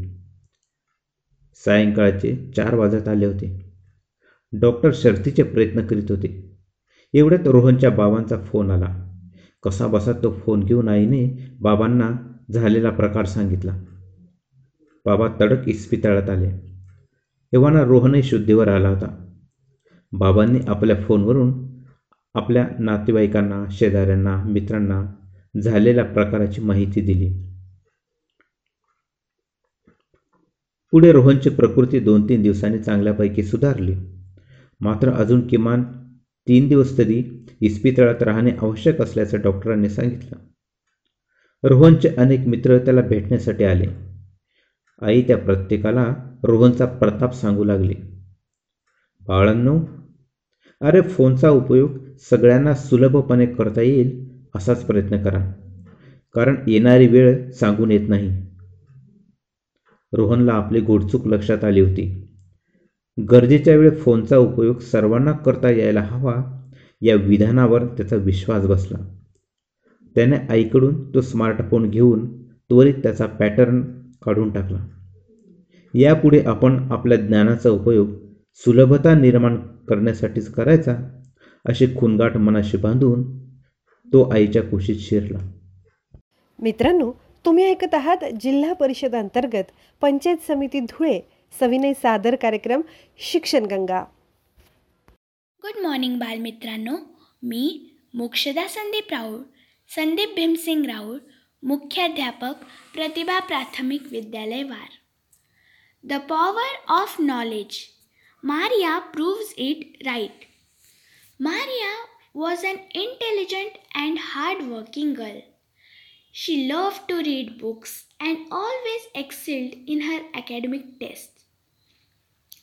सायंकाळचे चार वाजत आले होते. डॉक्टर शर्थीचे प्रयत्न करीत होते. एवढ्यात रोहनच्या बाबांचा फोन आला. कसा बसा तो फोन घेऊन आईने बाबांना झालेला प्रकार सांगितला. बाबा तडक इस्पितळात आले. एव्हाना रोहनही शुद्धीवर आला होता. बाबांनी आपल्या फोनवरून आपल्या नातेवाईकांना शेजाऱ्यांना मित्रांना झालेल्या प्रकाराची माहिती दिली. पुढे रोहनची प्रकृती दोन तीन दिवसांनी चांगल्यापैकी सुधारली. मात्र अजून किमान तीन दिवस तरी इस्पितळात राहणे आवश्यक असल्याचं डॉक्टरांनी सांगितलं. रोहनचे अनेक मित्र त्याला भेटण्यासाठी आले. आई त्या प्रत्येकाला रोहनचा प्रताप सांगू लागली. बाळांनो अरे फोनचा उपयोग सगळ्यांना सुलभपणे करता येईल असाच प्रयत्न करा. कारण येणारी वेळ सांगून येत नाही. रोहनला आपली गोडचूक लक्षात आली होती. गरजेच्या वेळी फोनचा उपयोग सर्वांना करता यायला हवा या विधानावर त्याचा विश्वास बसला. त्याने आईकडून तो स्मार्टफोन घेऊन त्वरित त्याचा पॅटर्न काढून टाकला. यापुढे आपण आपल्या ज्ञानाचा उपयोग सुलभता निर्माण करण्यासाठीच करायचा अशी खुनगाठ मनाशी बांधून तो आईच्या कुशीत शिरला. मित्रांनो तुम्ही ऐकत आहात जिल्हा परिषद अंतर्गत पंचायत समिती धुळे. सविनय सादर कार्यक्रम शिक्षण गंगा. गुड मॉर्निंग बालमित्रांनो. मी मोक्षदा संदीप राऊळ संदीप भीमसिंग राऊळ मुख्याध्यापक प्रतिभा प्राथमिक विद्यालय वार. The power of knowledge. Maria proves it right. Maria was an intelligent and hard working girl. She loved to read books and always excelled in her academic tests.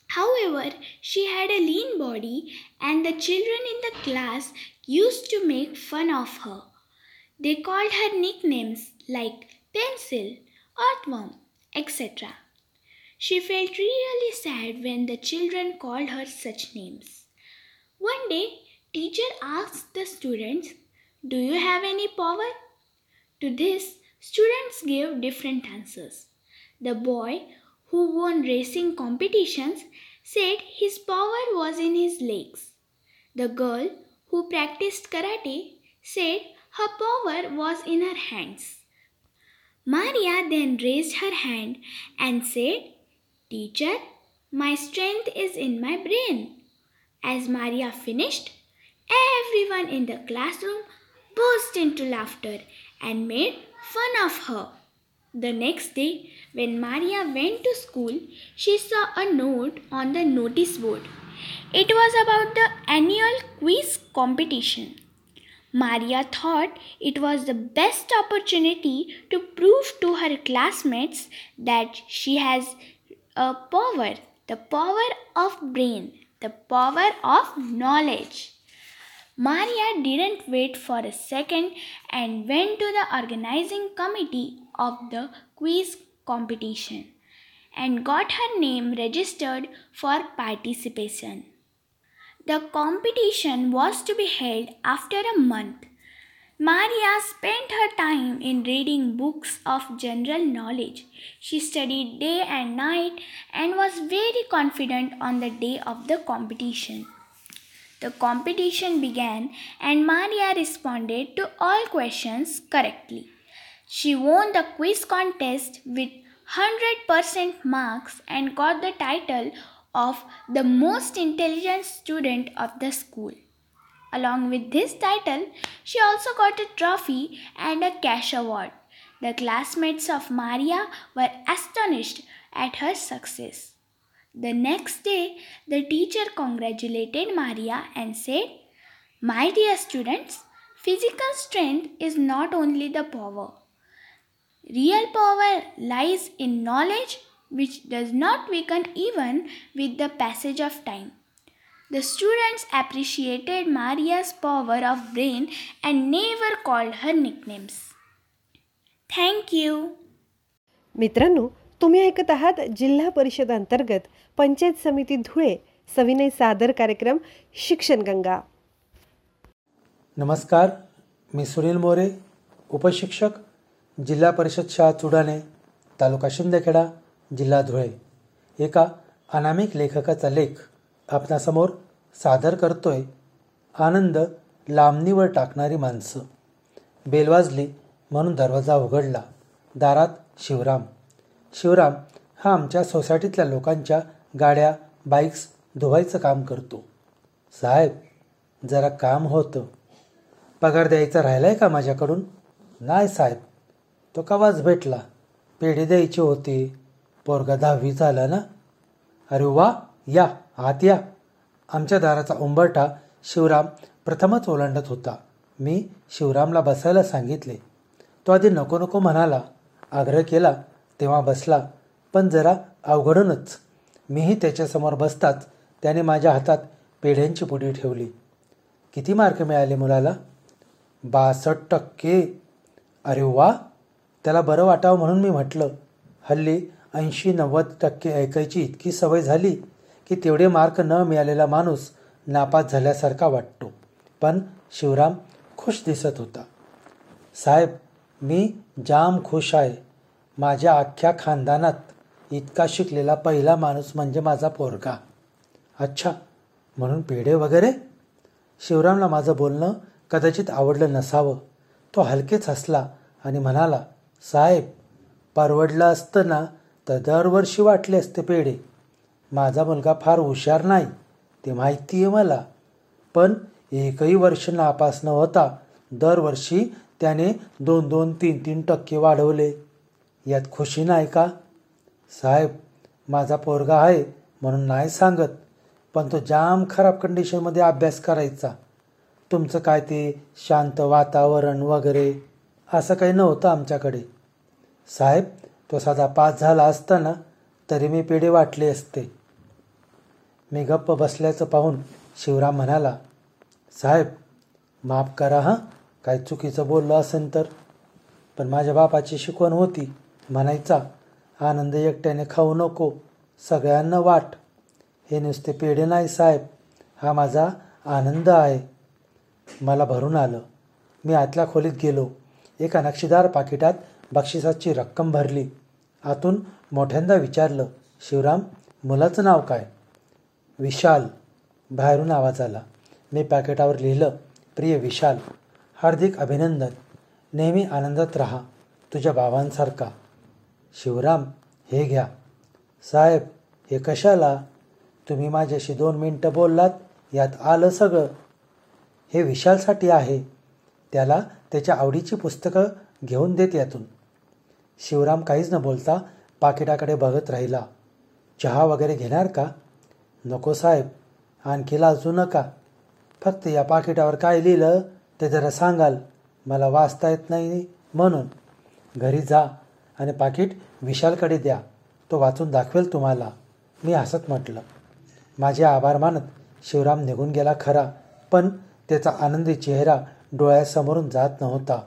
However, she had a lean body and the children in the class used to make fun of her. They called her nicknames like pencil, earthworm, etc. She felt really sad when the children called her such names. One day, teacher asked the students, Do you have any power? To this, students gave different answers. The boy who won racing competitions said his power was in his legs. The girl who practiced karate said her power was in her hands. Maria then raised her hand and said, Teacher, my strength is in my brain. As Maria finished, everyone in the classroom burst into laughter and made fun of her. The next day, when Maria went to school, she saw a note on the notice board. It was about the annual quiz competition. Maria thought it was the best opportunity to prove to her classmates that she has a power, the power of brain, the power of knowledge. Maria didn't wait for a second and went to the organizing committee of the quiz competition. and got her name registered for participation. The competition was to be held after a month. Maria spent her time in reading books of general knowledge. She studied day and night and was very confident on the day of the competition. The competition began and Maria responded to all questions correctly. She won the quiz contest with 100% marks and got the title of the most intelligent student of the school. Along with this title, she also got a trophy and a cash award. The classmates of Maria were astonished at her success. The next day, the teacher congratulated Maria and said, My dear students, physical strength is not only the power. Real power lies in knowledge which does not weaken even with the passage of time. The students appreciated Maria's power of brain and never called her nicknames. Thank you. मित्रांनो तुम्ही ऐकत आहात जिल्हा परिषद अंतर्गत पंचायत समिती धुळे सविनय सादर कार्यक्रम शिक्षण गंगा नमस्कार मी सुनील मोरे उपशिक्षक जिल्हा परिषद शाळा चुडाणे तालुका शिंदखेडा जिल्हा धुळे. एका अनामिक लेखकाचा लेख आपणासमोर सादर करतोय. आनंद लांबणीवर टाकणारी माणसं. बेलवाजली म्हणून दरवाजा उघडला. दारात शिवराम. शिवराम हा आमच्या सोसायटीतल्या लोकांच्या गाड्या बाईक्स धुवायचं काम करतो. साहेब जरा काम होतं. पगार द्यायचा राहिला आहे का माझ्याकडून? नाही साहेब. तो कवाच भेटला. पेढी द्यायची होती. पोरगा दहावी झाला ना? अरे वा या आत या. आमच्या दाराचा उंबरठा शिवराम प्रथमच ओलांडत होता. मी शिवरामला बसायला सांगितले. तो आधी नको नको म्हणाला. आग्रह केला तेव्हा बसला. पण जरा अवघडूनच. मीही त्याच्यासमोर बसताच त्याने माझ्या हातात पेढ्यांची पुडी ठेवली. किती मार्क मिळाले मुलाला? बासष्ट टक्के. अरे वा त्याला बरं वाटावं म्हणून मी म्हटलं हल्ली ऐंशी नव्वद टक्के ऐकायची इतकी सवय झाली की तेवढे मार्क न मिळालेला माणूस नापास झाल्यासारखा वाटतो. पण शिवराम खुश दिसत होता. साहेब मी जाम खुश आहे. माझ्या अख्ख्या खानदानात इतका शिकलेला पहिला माणूस म्हणजे माझा पोरगा. अच्छा म्हणून पेढे वगैरे? शिवरामला माझं बोलणं कदाचित आवडलं नसावं. तो हलकेच हसला आणि म्हणाला साहेब परवडलं असतं ना तर दरवर्षी वाटले असते पेढे. माझा मुलगा फार हुशार नाही ते माहिती आहे मला. पण एकही वर्ष नापास न होता दरवर्षी त्याने दोन दोन तीन तीन टक्के वाढवले. यात खुशी नाही का? साहेब माझा पोरगा आहे म्हणून नाही सांगत पण तो जाम खराब कंडिशनमध्ये अभ्यास करायचा. तुमचं काय ते शांत वातावरण वगैरे? असं काही नव्हतं आमच्याकडे. साहेब तो साधा पास झाला असताना तरी मी पेढे वाटले असते. मी गप्प बसल्याचं पाहून शिवराम म्हणाला साहेब माफ करा हां? काय चुकीचं बोललो असेल तर. पण माझ्या बापाची शिकवण होती. म्हणायचा आनंद एकट्याने खाऊ नको सगळ्यांना वाट. हे नुसते पेढे नाही साहेब. हा माझा आनंद आहे. मला भरून आलं. मी आतल्या खोलीत गेलो. एका नक्षीदार पाकिटात बक्षिसाची रक्कम भरली. आतून मोठ्यांदा विचारलं शिवराम मुलाचं नाव काय? विशाल. बाहेरून आवाज आला. मी पॅकेटावर लिहिलं प्रिय विशाल हार्दिक अभिनंदन. नेहमी आनंदात राहा तुझ्या बाबांसारखा शिवराम हे घ्या. साहेब हे कशाला? तुम्ही माझ्याशी दोन मिनटं बोललात यात आलं सगळं. हे विशालसाठी आहे. त्याला त्याच्या आवडीची पुस्तकं घेऊन देत यातून. शिवराम काहीच न बोलता पाकिटाकडे बघत राहिला. चहा वगैरे घेणार का? नको साहेब आणखी लाजू नका. फक्त या पाकिटावर काय लिहिलं ते जरा सांगाल. मला वाचता येत नाही म्हणून. घरी जा आणि पाकिट विशालकडे द्या. तो वाचून दाखवेल तुम्हाला. मी हसत म्हटलं. माझे आभार मानत शिवराम निघून गेला खरा पण त्याचा आनंदी चेहरा डोळ्यासमोरून जात नव्हता.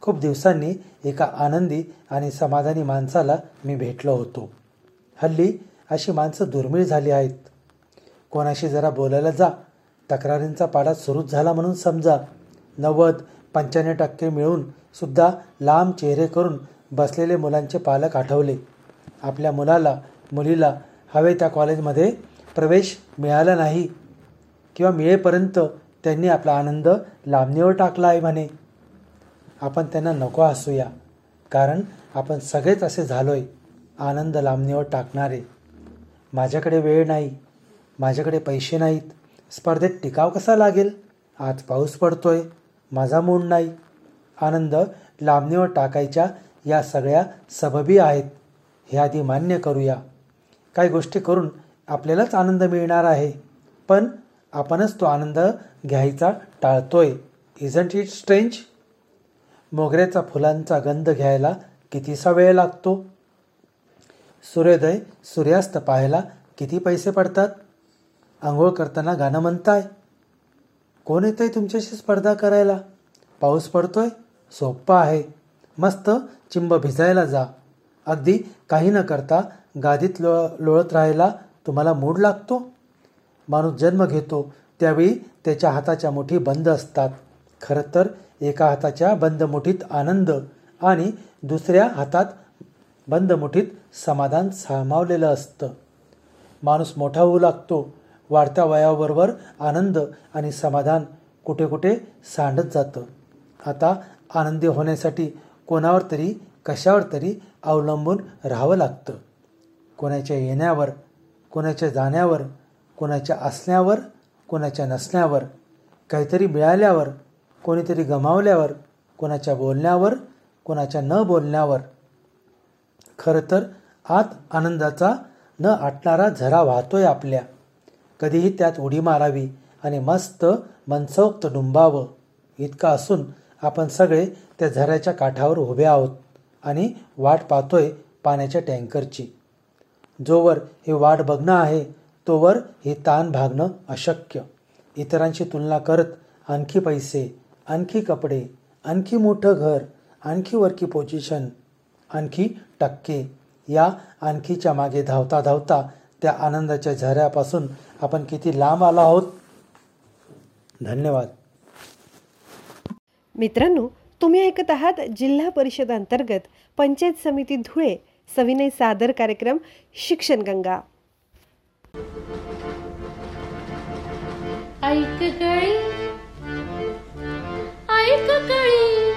खूप दिवसांनी एका आनंदी आणि समाधानी माणसाला मी भेटलो होतो. हल्ली अशी माणसं दुर्मिळ झाली आहेत. कोणाशी जरा बोलायला जा. तक्रारींचा पाडा सुरूच झाला म्हणून समजा. नव्वद पंच्याण्णव टक्के मिळून सुद्धा लांब चेहरे करून बसलेले मुलांचे पालक आठवले. आपल्या मुलाला मुलीला हवे त्या कॉलेजमध्ये प्रवेश मिळाला नाही किंवा मिळेपर्यंत त्यांनी आपला आनंद लांबणीवर टाकला आहे म्हणे. आपण त्यांना नको हसूया कारण आपण सगळेच असे झालोय आनंद लांबणीवर टाकणारे. माझ्याकडे वेळ नाही माझ्याकडे पैसे नाहीत स्पर्धेत टिकाव कसा लागेल? आज पाऊस पडतोय माझा मूड नाही. आनंद लांबणीवर टाकायच्या या सगळ्या सबबी आहेत हे आधी मान्य करूया. काही गोष्टी करून आपल्यालाच आनंद मिळणार आहे. पण आपणच तो आनंद घ्यायचा टाळतोय. इजंट इट स्ट्रेंज मोगऱ्याचा फुलांचा गंध घ्यायला कितीसा वेळ लागतो? सूर्योदय सूर्यास्त पाहायला किती पैसे पडतात? आंघोळ करताना गाणं म्हणताय. कोण येतं आहे तुमच्याशी स्पर्धा करायला? पाऊस पडतोय? सोप्पा आहे. मस्त चिंब भिजायला जा. अगदी काही न करता गादीत लो लोळत राहायला तुम्हाला मूड लागतो? माणूस जन्म घेतो त्यावेळी त्याच्या हाताच्या मुठी बंद असतात. खरं तर एका हाताच्या बंद मुठीत आनंद आणि दुसऱ्या हातात बंद मुठीत समाधान सामावलेलं असतं. माणूस मोठा होऊ लागतो वाढत्या वयाबरोबर आनंद आणि समाधान कुठे कुठे सांडत जातं. आता आनंदी होण्यासाठी कोणावर तरी कशावर तरी अवलंबून राहावं लागतं. कोणाच्या येण्यावर कोणाच्या जाण्यावर कोणाच्या असण्यावर कोणाच्या नसण्यावर काहीतरी मिळाल्यावर कोणीतरी गमावल्यावर कोणाच्या बोलण्यावर कोणाच्या न बोलण्यावर. खरं तर आत आनंदाचा न आटणारा झरा वाहतोय आपल्या. कधीही त्यात उडी मारावी आणि मस्त मनसोक्त डुंबावं इतकं असून आपण सगळे त्या झऱ्याच्या काठावर उभे आहोत आणि वाट पाहतोय पाण्याच्या टँकरची. जोवर हे वाट बघणं आहे तोवर हे ताण भागणं अशक्य. इतरांशी तुलना करत आणखी पैसे आणखी कपडे आणखी मोठं घर आणखी वरकी पोझिशन आणखी टक्के या आणखीच्या मागे धावता धावता त्या आनंदाच्या झऱ्यापासून आपण किती लांब आलो आहोत? धन्यवाद. मित्रांनो तुम्ही ऐकत आहात जिल्हा परिषद अंतर्गत पंचायत समिती धुळे सविनय सादर कार्यक्रम शिक्षण गंगा ऐक कळी ऐक कळी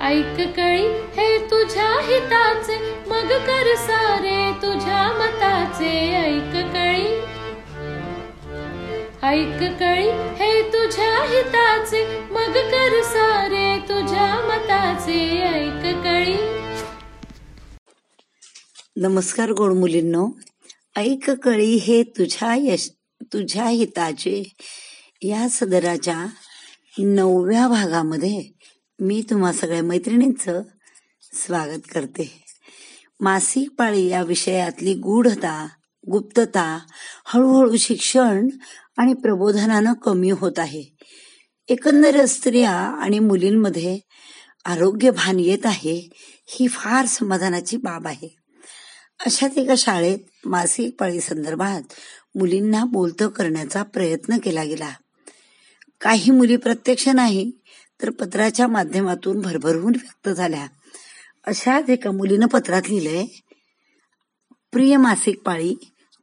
ऐक कळी हे तुझ्या हिताचे मग कर सारे तुझ्या मताचे. ऐक कळी ऐक कळी हे तुझ्या हिताचे मग कर सारे तुझ्या मताचे. ऐक कळी. नमस्कार गोड मुलींनो. ऐक कळी हे तुझ्या यश तुझ्या हिताचे या सदराच्या नवव्या भागामध्ये मी तुम्हा सगळ्या मैत्रिणींचं स्वागत करते. मासिक पाळी या विषयातली गूढता गुप्तता हळूहळू शिक्षण आणि प्रबोधनानं कमी होत आहे. एकंदर स्त्रिया आणि मुलींमध्ये आरोग्य भान येत आहे ही फार समाधानाची बाब आहे. अशात एका शाळेत मासिक पाळी संदर्भात मुलींना बोलतं करण्याचा प्रयत्न केला गेला. काही मुली प्रत्यक्ष नाही तर पत्राच्या माध्यमातून भरभरून व्यक्त झाल्या. अशाच एका मुलीनं पत्रात लिहिलंय प्रिय मासिक पाळी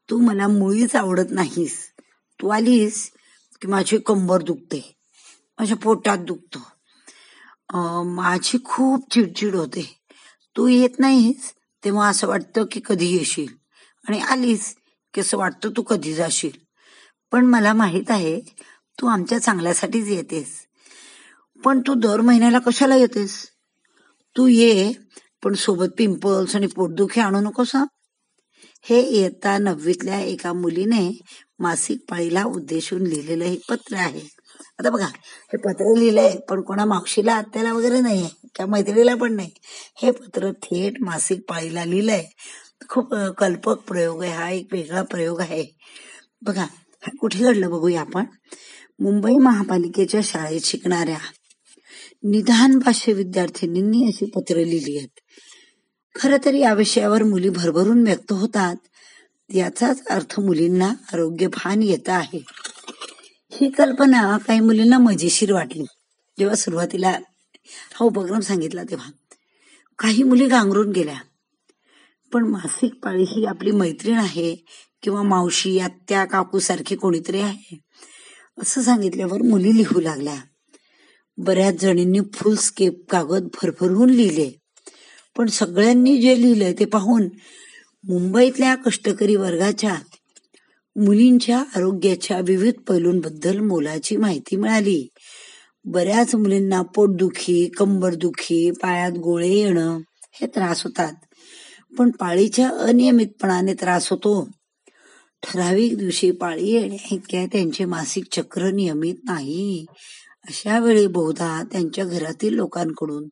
तू मला मुळीच आवडत नाहीस. तू आलीस की माझी कंबर दुखते. माझ्या पोटात दुखतो. माझी खूप चिडचिड होते. तू येत नाहीस तेव्हा असं वाटतं की कधी येशील. आणि आलीस की असं वाटतं तू कधी जाशील? पण मला माहीत आहे तू आमच्या चांगल्यासाठीच येतेस. पण तू दर महिन्याला कशाला येतेस? तू ये पण सोबत पिंपल्स आणि पोटदुखी आणू नकोस हे? इयत्ता नववीतल्या एका मुलीने मासिक पाळीला उद्देशून लिहिलेलं हे पत्र आहे. आता बघा हे पत्र लिहिलंय पण कोणा मावशीला आत्याला वगैरे नाही किंवा मैत्रिणीला पण नाही. हे पत्र थेट मासिक पाळीला लिहिलंय. खूप कल्पक प्रयोग आहे हा एक वेगळा प्रयोग आहे. बघा हा कुठे घडलं बघूया आपण? मुंबई महापालिकेच्या शाळेत शिकणाऱ्या निदान भाष्य विद्यार्थिनींनी अशी पत्र लिहिली आहेत. खरं तर या विषयावर मुली भरभरून व्यक्त होतात. याचाच अर्थ मुलींना आरोग्य भान येत आहे. ही कल्पना काही मुलींना मजेशीर वाटली. जेव्हा सुरुवातीला हा उपक्रम सांगितला तेव्हा काही मुली गांगरून गेल्या. पण मासिक पाळी ही आपली मैत्रीण आहे किंवा मावशी आत्या काकू सारखी कोणीतरी आहे. असं सांगितल्यावर मुली लिहू लागल्या. बऱ्याच जणींनी फुल स्केप कागद भरभरून लिहिले. पण सगळ्यांनी जे लिहिलंय ते पाहून मुंबईतल्या कष्टकरी वर्गाच्या मुलींच्या आरोग्याच्या विविध पैलूंबद्दल मोलाची माहिती मिळाली. बऱ्याच मुलींना पोटदुखी कंबरदुखी पायात गोळे येणं हे त्रास होतात. पण पाळीच्या अनियमितपणाने त्रास होतो. ठराविक दिवशी पाळी येणे इतक्या त्यांचे मासिक चक्र नियमित नाही. अशा वेळी बहुधा त्यांच्या घरातील लोकांकडून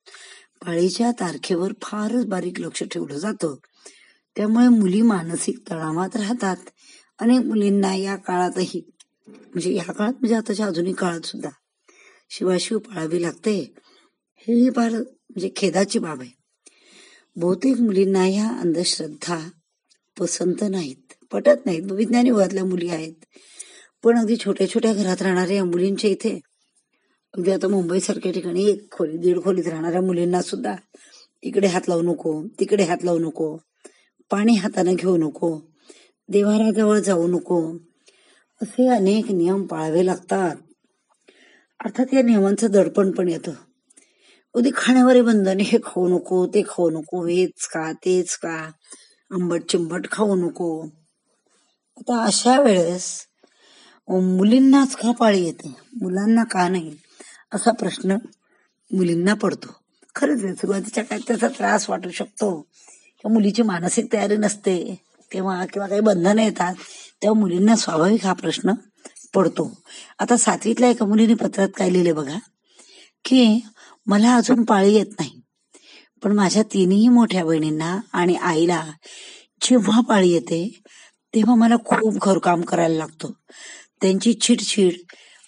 पाळीच्या तारखेवर फारच बारीक लक्ष ठेवलं जातं. त्यामुळे मुली मानसिक तणावात राहतात. अनेक मुलींना या काळातही म्हणजे या काळात म्हणजे आताच्या आधुनिक काळात सुद्धा शिवाशिव पाळावी लागते. ही फार म्हणजे खेदाची बाब आहे. बहुतेक मुलींना ह्या अंधश्रद्धा पसंत नाहीत पटत नाहीत. विज्ञानी वर्गातल्या मुली आहेत. पण अगदी छोट्या छोट्या घरात राहणाऱ्या या मुलींच्या इथे अगदी आता मुंबई सारख्या ठिकाणी एक खोली दीड खोलीत राहणाऱ्या मुलींना सुद्धा इकडे हात लावू नको तिकडे हात लावू नको पाणी हाताने घेऊ नको देवाराजवळ जाऊ नको असे अनेक नियम पाळावे लागतात. अर्थात या नियमांचं दडपण पण येतं. उदी खाण्यावर बंधन हे खाऊ नको ते खाऊ नको हेच का तेच का आंबट चिंबट खाऊ नको. आता अशा वेळेस मुलींनाच का पाळी येते. मुलांना का नाही? असा प्रश्न मुलींना पडतो. खरंच आहे सुरुवातीच्या काळात त्याचा त्रास वाटू शकतो. किंवा मुलीची मानसिक तयारी नसते तेव्हा किंवा काही बंधनं येतात तेव्हा मुलींना स्वाभाविक हा प्रश्न पडतो. आता सातवीतल्या एका मुलीने पत्रात काय लिहिले बघा? की मला अजून पाळी येत नाही. पण माझ्या तिन्ही मोठ्या बहिणींना आणि आईला जेव्हा पाळी येते तेव्हा मला खूप घरकाम करायला लागतो. त्यांची चिडचिड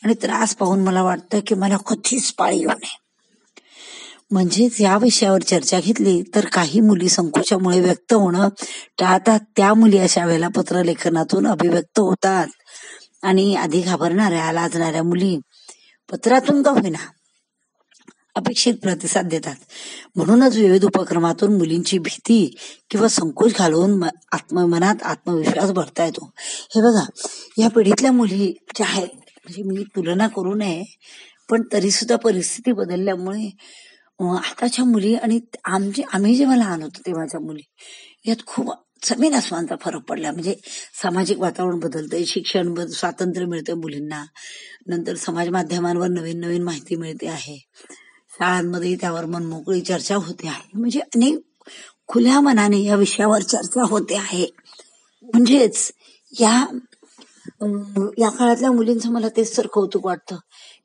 आणि त्रास पाहून मला वाटतं की मला कधीच पाळी येऊ नये. म्हणजेच या विषयावर चर्चा घेतली तर काही मुली संकोचामुळे व्यक्त होणं टाळतात त्या मुली अशा वेळेला पत्र लेखनातून अभिव्यक्त होतात. आणि आधी घाबरणाऱ्या लाजणाऱ्या मुली पत्रातून का होईना? अपेक्षित प्रतिसाद देतात. म्हणूनच विविध उपक्रमातून मुलींची भीती किंवा संकोच घालवून आत्म मनात आत्मविश्वास भरता येतो. हे बघा या पिढीतल्या मुली ज्या आहेत म्हणजे मी तुलना करू नये पण तरी सुद्धा परिस्थिती बदलल्यामुळे आताच्या मुली आणि आमची आम्ही जेव्हा लहान होतो तेव्हाच्या मुली यात खूप जमीन आसमानचा फरक पडला. म्हणजे सामाजिक वातावरण बदलतंय शिक्षण बद स्वातंत्र्य मिळतंय मुलींना नंतर समाज माध्यमांवर नवीन नवीन माहिती मिळते आहे. शाळांमध्ये त्यावर मनमोकळी चर्चा होते आहे. म्हणजे अनेक खुल्या मनाने या विषयावर चर्चा होते आहे. म्हणजेच या या काळातल्या मुलींचं मला तेच तर कौतुक वाटतं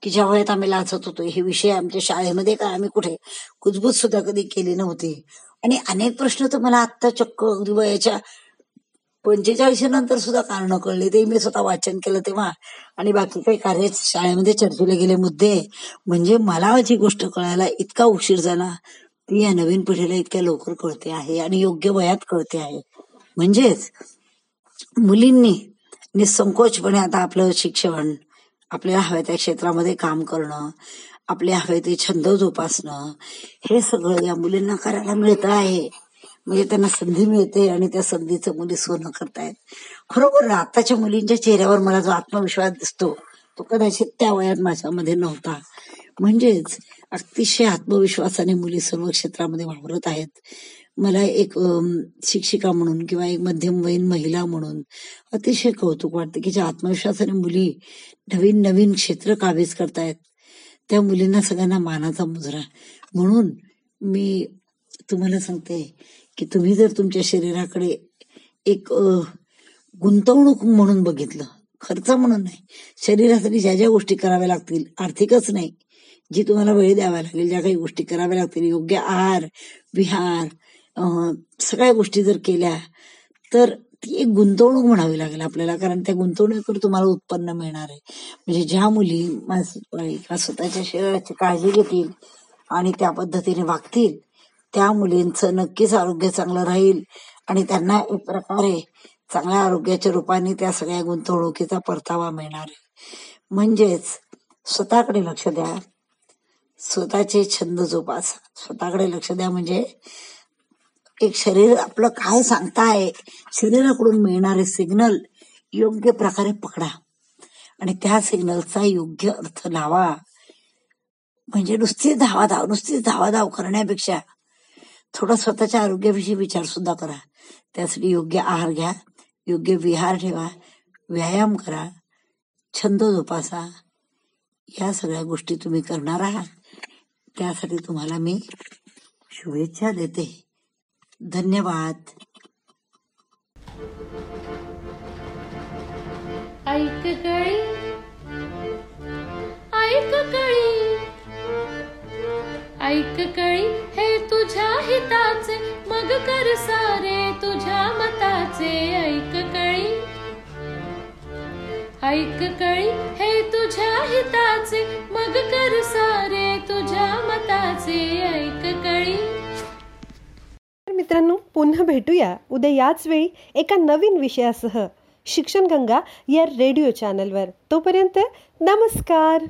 की ज्या वेळेत आम्ही लाचत होतो हे विषय आमच्या शाळेमध्ये काय आम्ही कुठे कुजबूज सुद्धा कधी केली नव्हती. आणि अनेक प्रश्न तर मला आत्ता चक्क अगदी वयाच्या पंचेचाळीशी नंतर सुद्धा कारण कळले. ते मी स्वतः वाचन केलं तेव्हा. आणि बाकी काही कार्य शाळेमध्ये चर्चेले गेले मुद्दे. म्हणजे मला जी गोष्ट कळायला इतका उशीर झाला. ती या नवीन पिढीला इतक्या लवकर कळते आहे आणि योग्य वयात कळते आहे. म्हणजेच मुलींनी निसंकोचपणे आता आपलं शिक्षण आपल्याला हव्या त्या क्षेत्रामध्ये काम करणं आपले हवे ते छंद जोपासणं हे सगळं या मुलींना करायला मिळतं आहे. म्हणजे त्यांना संधी मिळते आणि त्या संधीचं मुली सोनं करतायत. खरोखर आताच्या मुलींच्या चेहऱ्यावर मला जो आत्मविश्वास दिसतो तो कदाचित त्या वयात माझ्यामध्ये नव्हता. म्हणजेच अतिशय आत्मविश्वासाने मुली सर्व क्षेत्रामध्ये वावरत आहेत. मला एक शिक्षिका म्हणून किंवा एक मध्यमवयीन महिला म्हणून अतिशय कौतुक वाटते की ज्या आत्मविश्वासाने मुली नवीन नवीन क्षेत्र काबीज करतायत त्या मुलींना सगळ्यांना मानाचा मुजरा. म्हणून मी तुम्हाला सांगते की तुम्ही जर तुमच्या शरीराकडे एक गुंतवणूक म्हणून बघितलं खर्च म्हणून नाही शरीरासाठी ज्या ज्या गोष्टी कराव्या लागतील आर्थिकच नाही जी तुम्हाला वेळ द्यावा लागेल ज्या काही गोष्टी कराव्या लागतील योग्य आहार विहार सगळ्या गोष्टी जर केल्या तर ती एक गुंतवणूक म्हणावी लागेल आपल्याला कारण त्या गुंतवणुकीवर तुम्हाला उत्पन्न मिळणार आहे. म्हणजे ज्या मुली स्वतःच्या शरीराची काळजी घेतील आणि त्या पद्धतीने वागतील त्या मुलींचं नक्कीच आरोग्य चांगलं राहील. आणि त्यांना एक प्रकारे चांगल्या आरोग्याच्या रूपाने त्या सगळ्या गुंतवणुकीचा परतावा मिळणार आहे. म्हणजेच स्वतःकडे लक्ष द्या. स्वतःचे छंद जोपासा. स्वतःकडे लक्ष द्या म्हणजे एक शरीर आपलं काय सांगताय शरीराकडून मिळणारे सिग्नल योग्य प्रकारे पकडा. आणि त्या सिग्नलचा योग्य अर्थ लावा. म्हणजे नुसतीच धावाधाव नुसतीच धावाधाव करण्यापेक्षा थोडा स्वतःच्या आरोग्याविषयी विचार सुद्धा करा. त्यासाठी योग्य आहार घ्या योग्य विहार ठेवा व्यायाम करा छंद जोपासा. या सगळ्या गोष्टी तुम्ही करणार आहात. त्यासाठी तुम्हाला मी शुभेच्छा देते. धन्यवाद. ऐक कळी ऐक कळी. ऐक कळी हे तुझ्या हिताचे मग कर सारे तुझ्या मताचे. ऐक कळी ऐक कळी हे तुझ्या हिताचे मग कर सारे तुझ्या मताचे. ऐक कळी. मित्रांनो पुन्हा भेटूया उद्या याच वेळी एका नवीन विषयासह. शिक्षण गंगा या रेडिओ चॅनलवर. तोपर्यंत नमस्कार.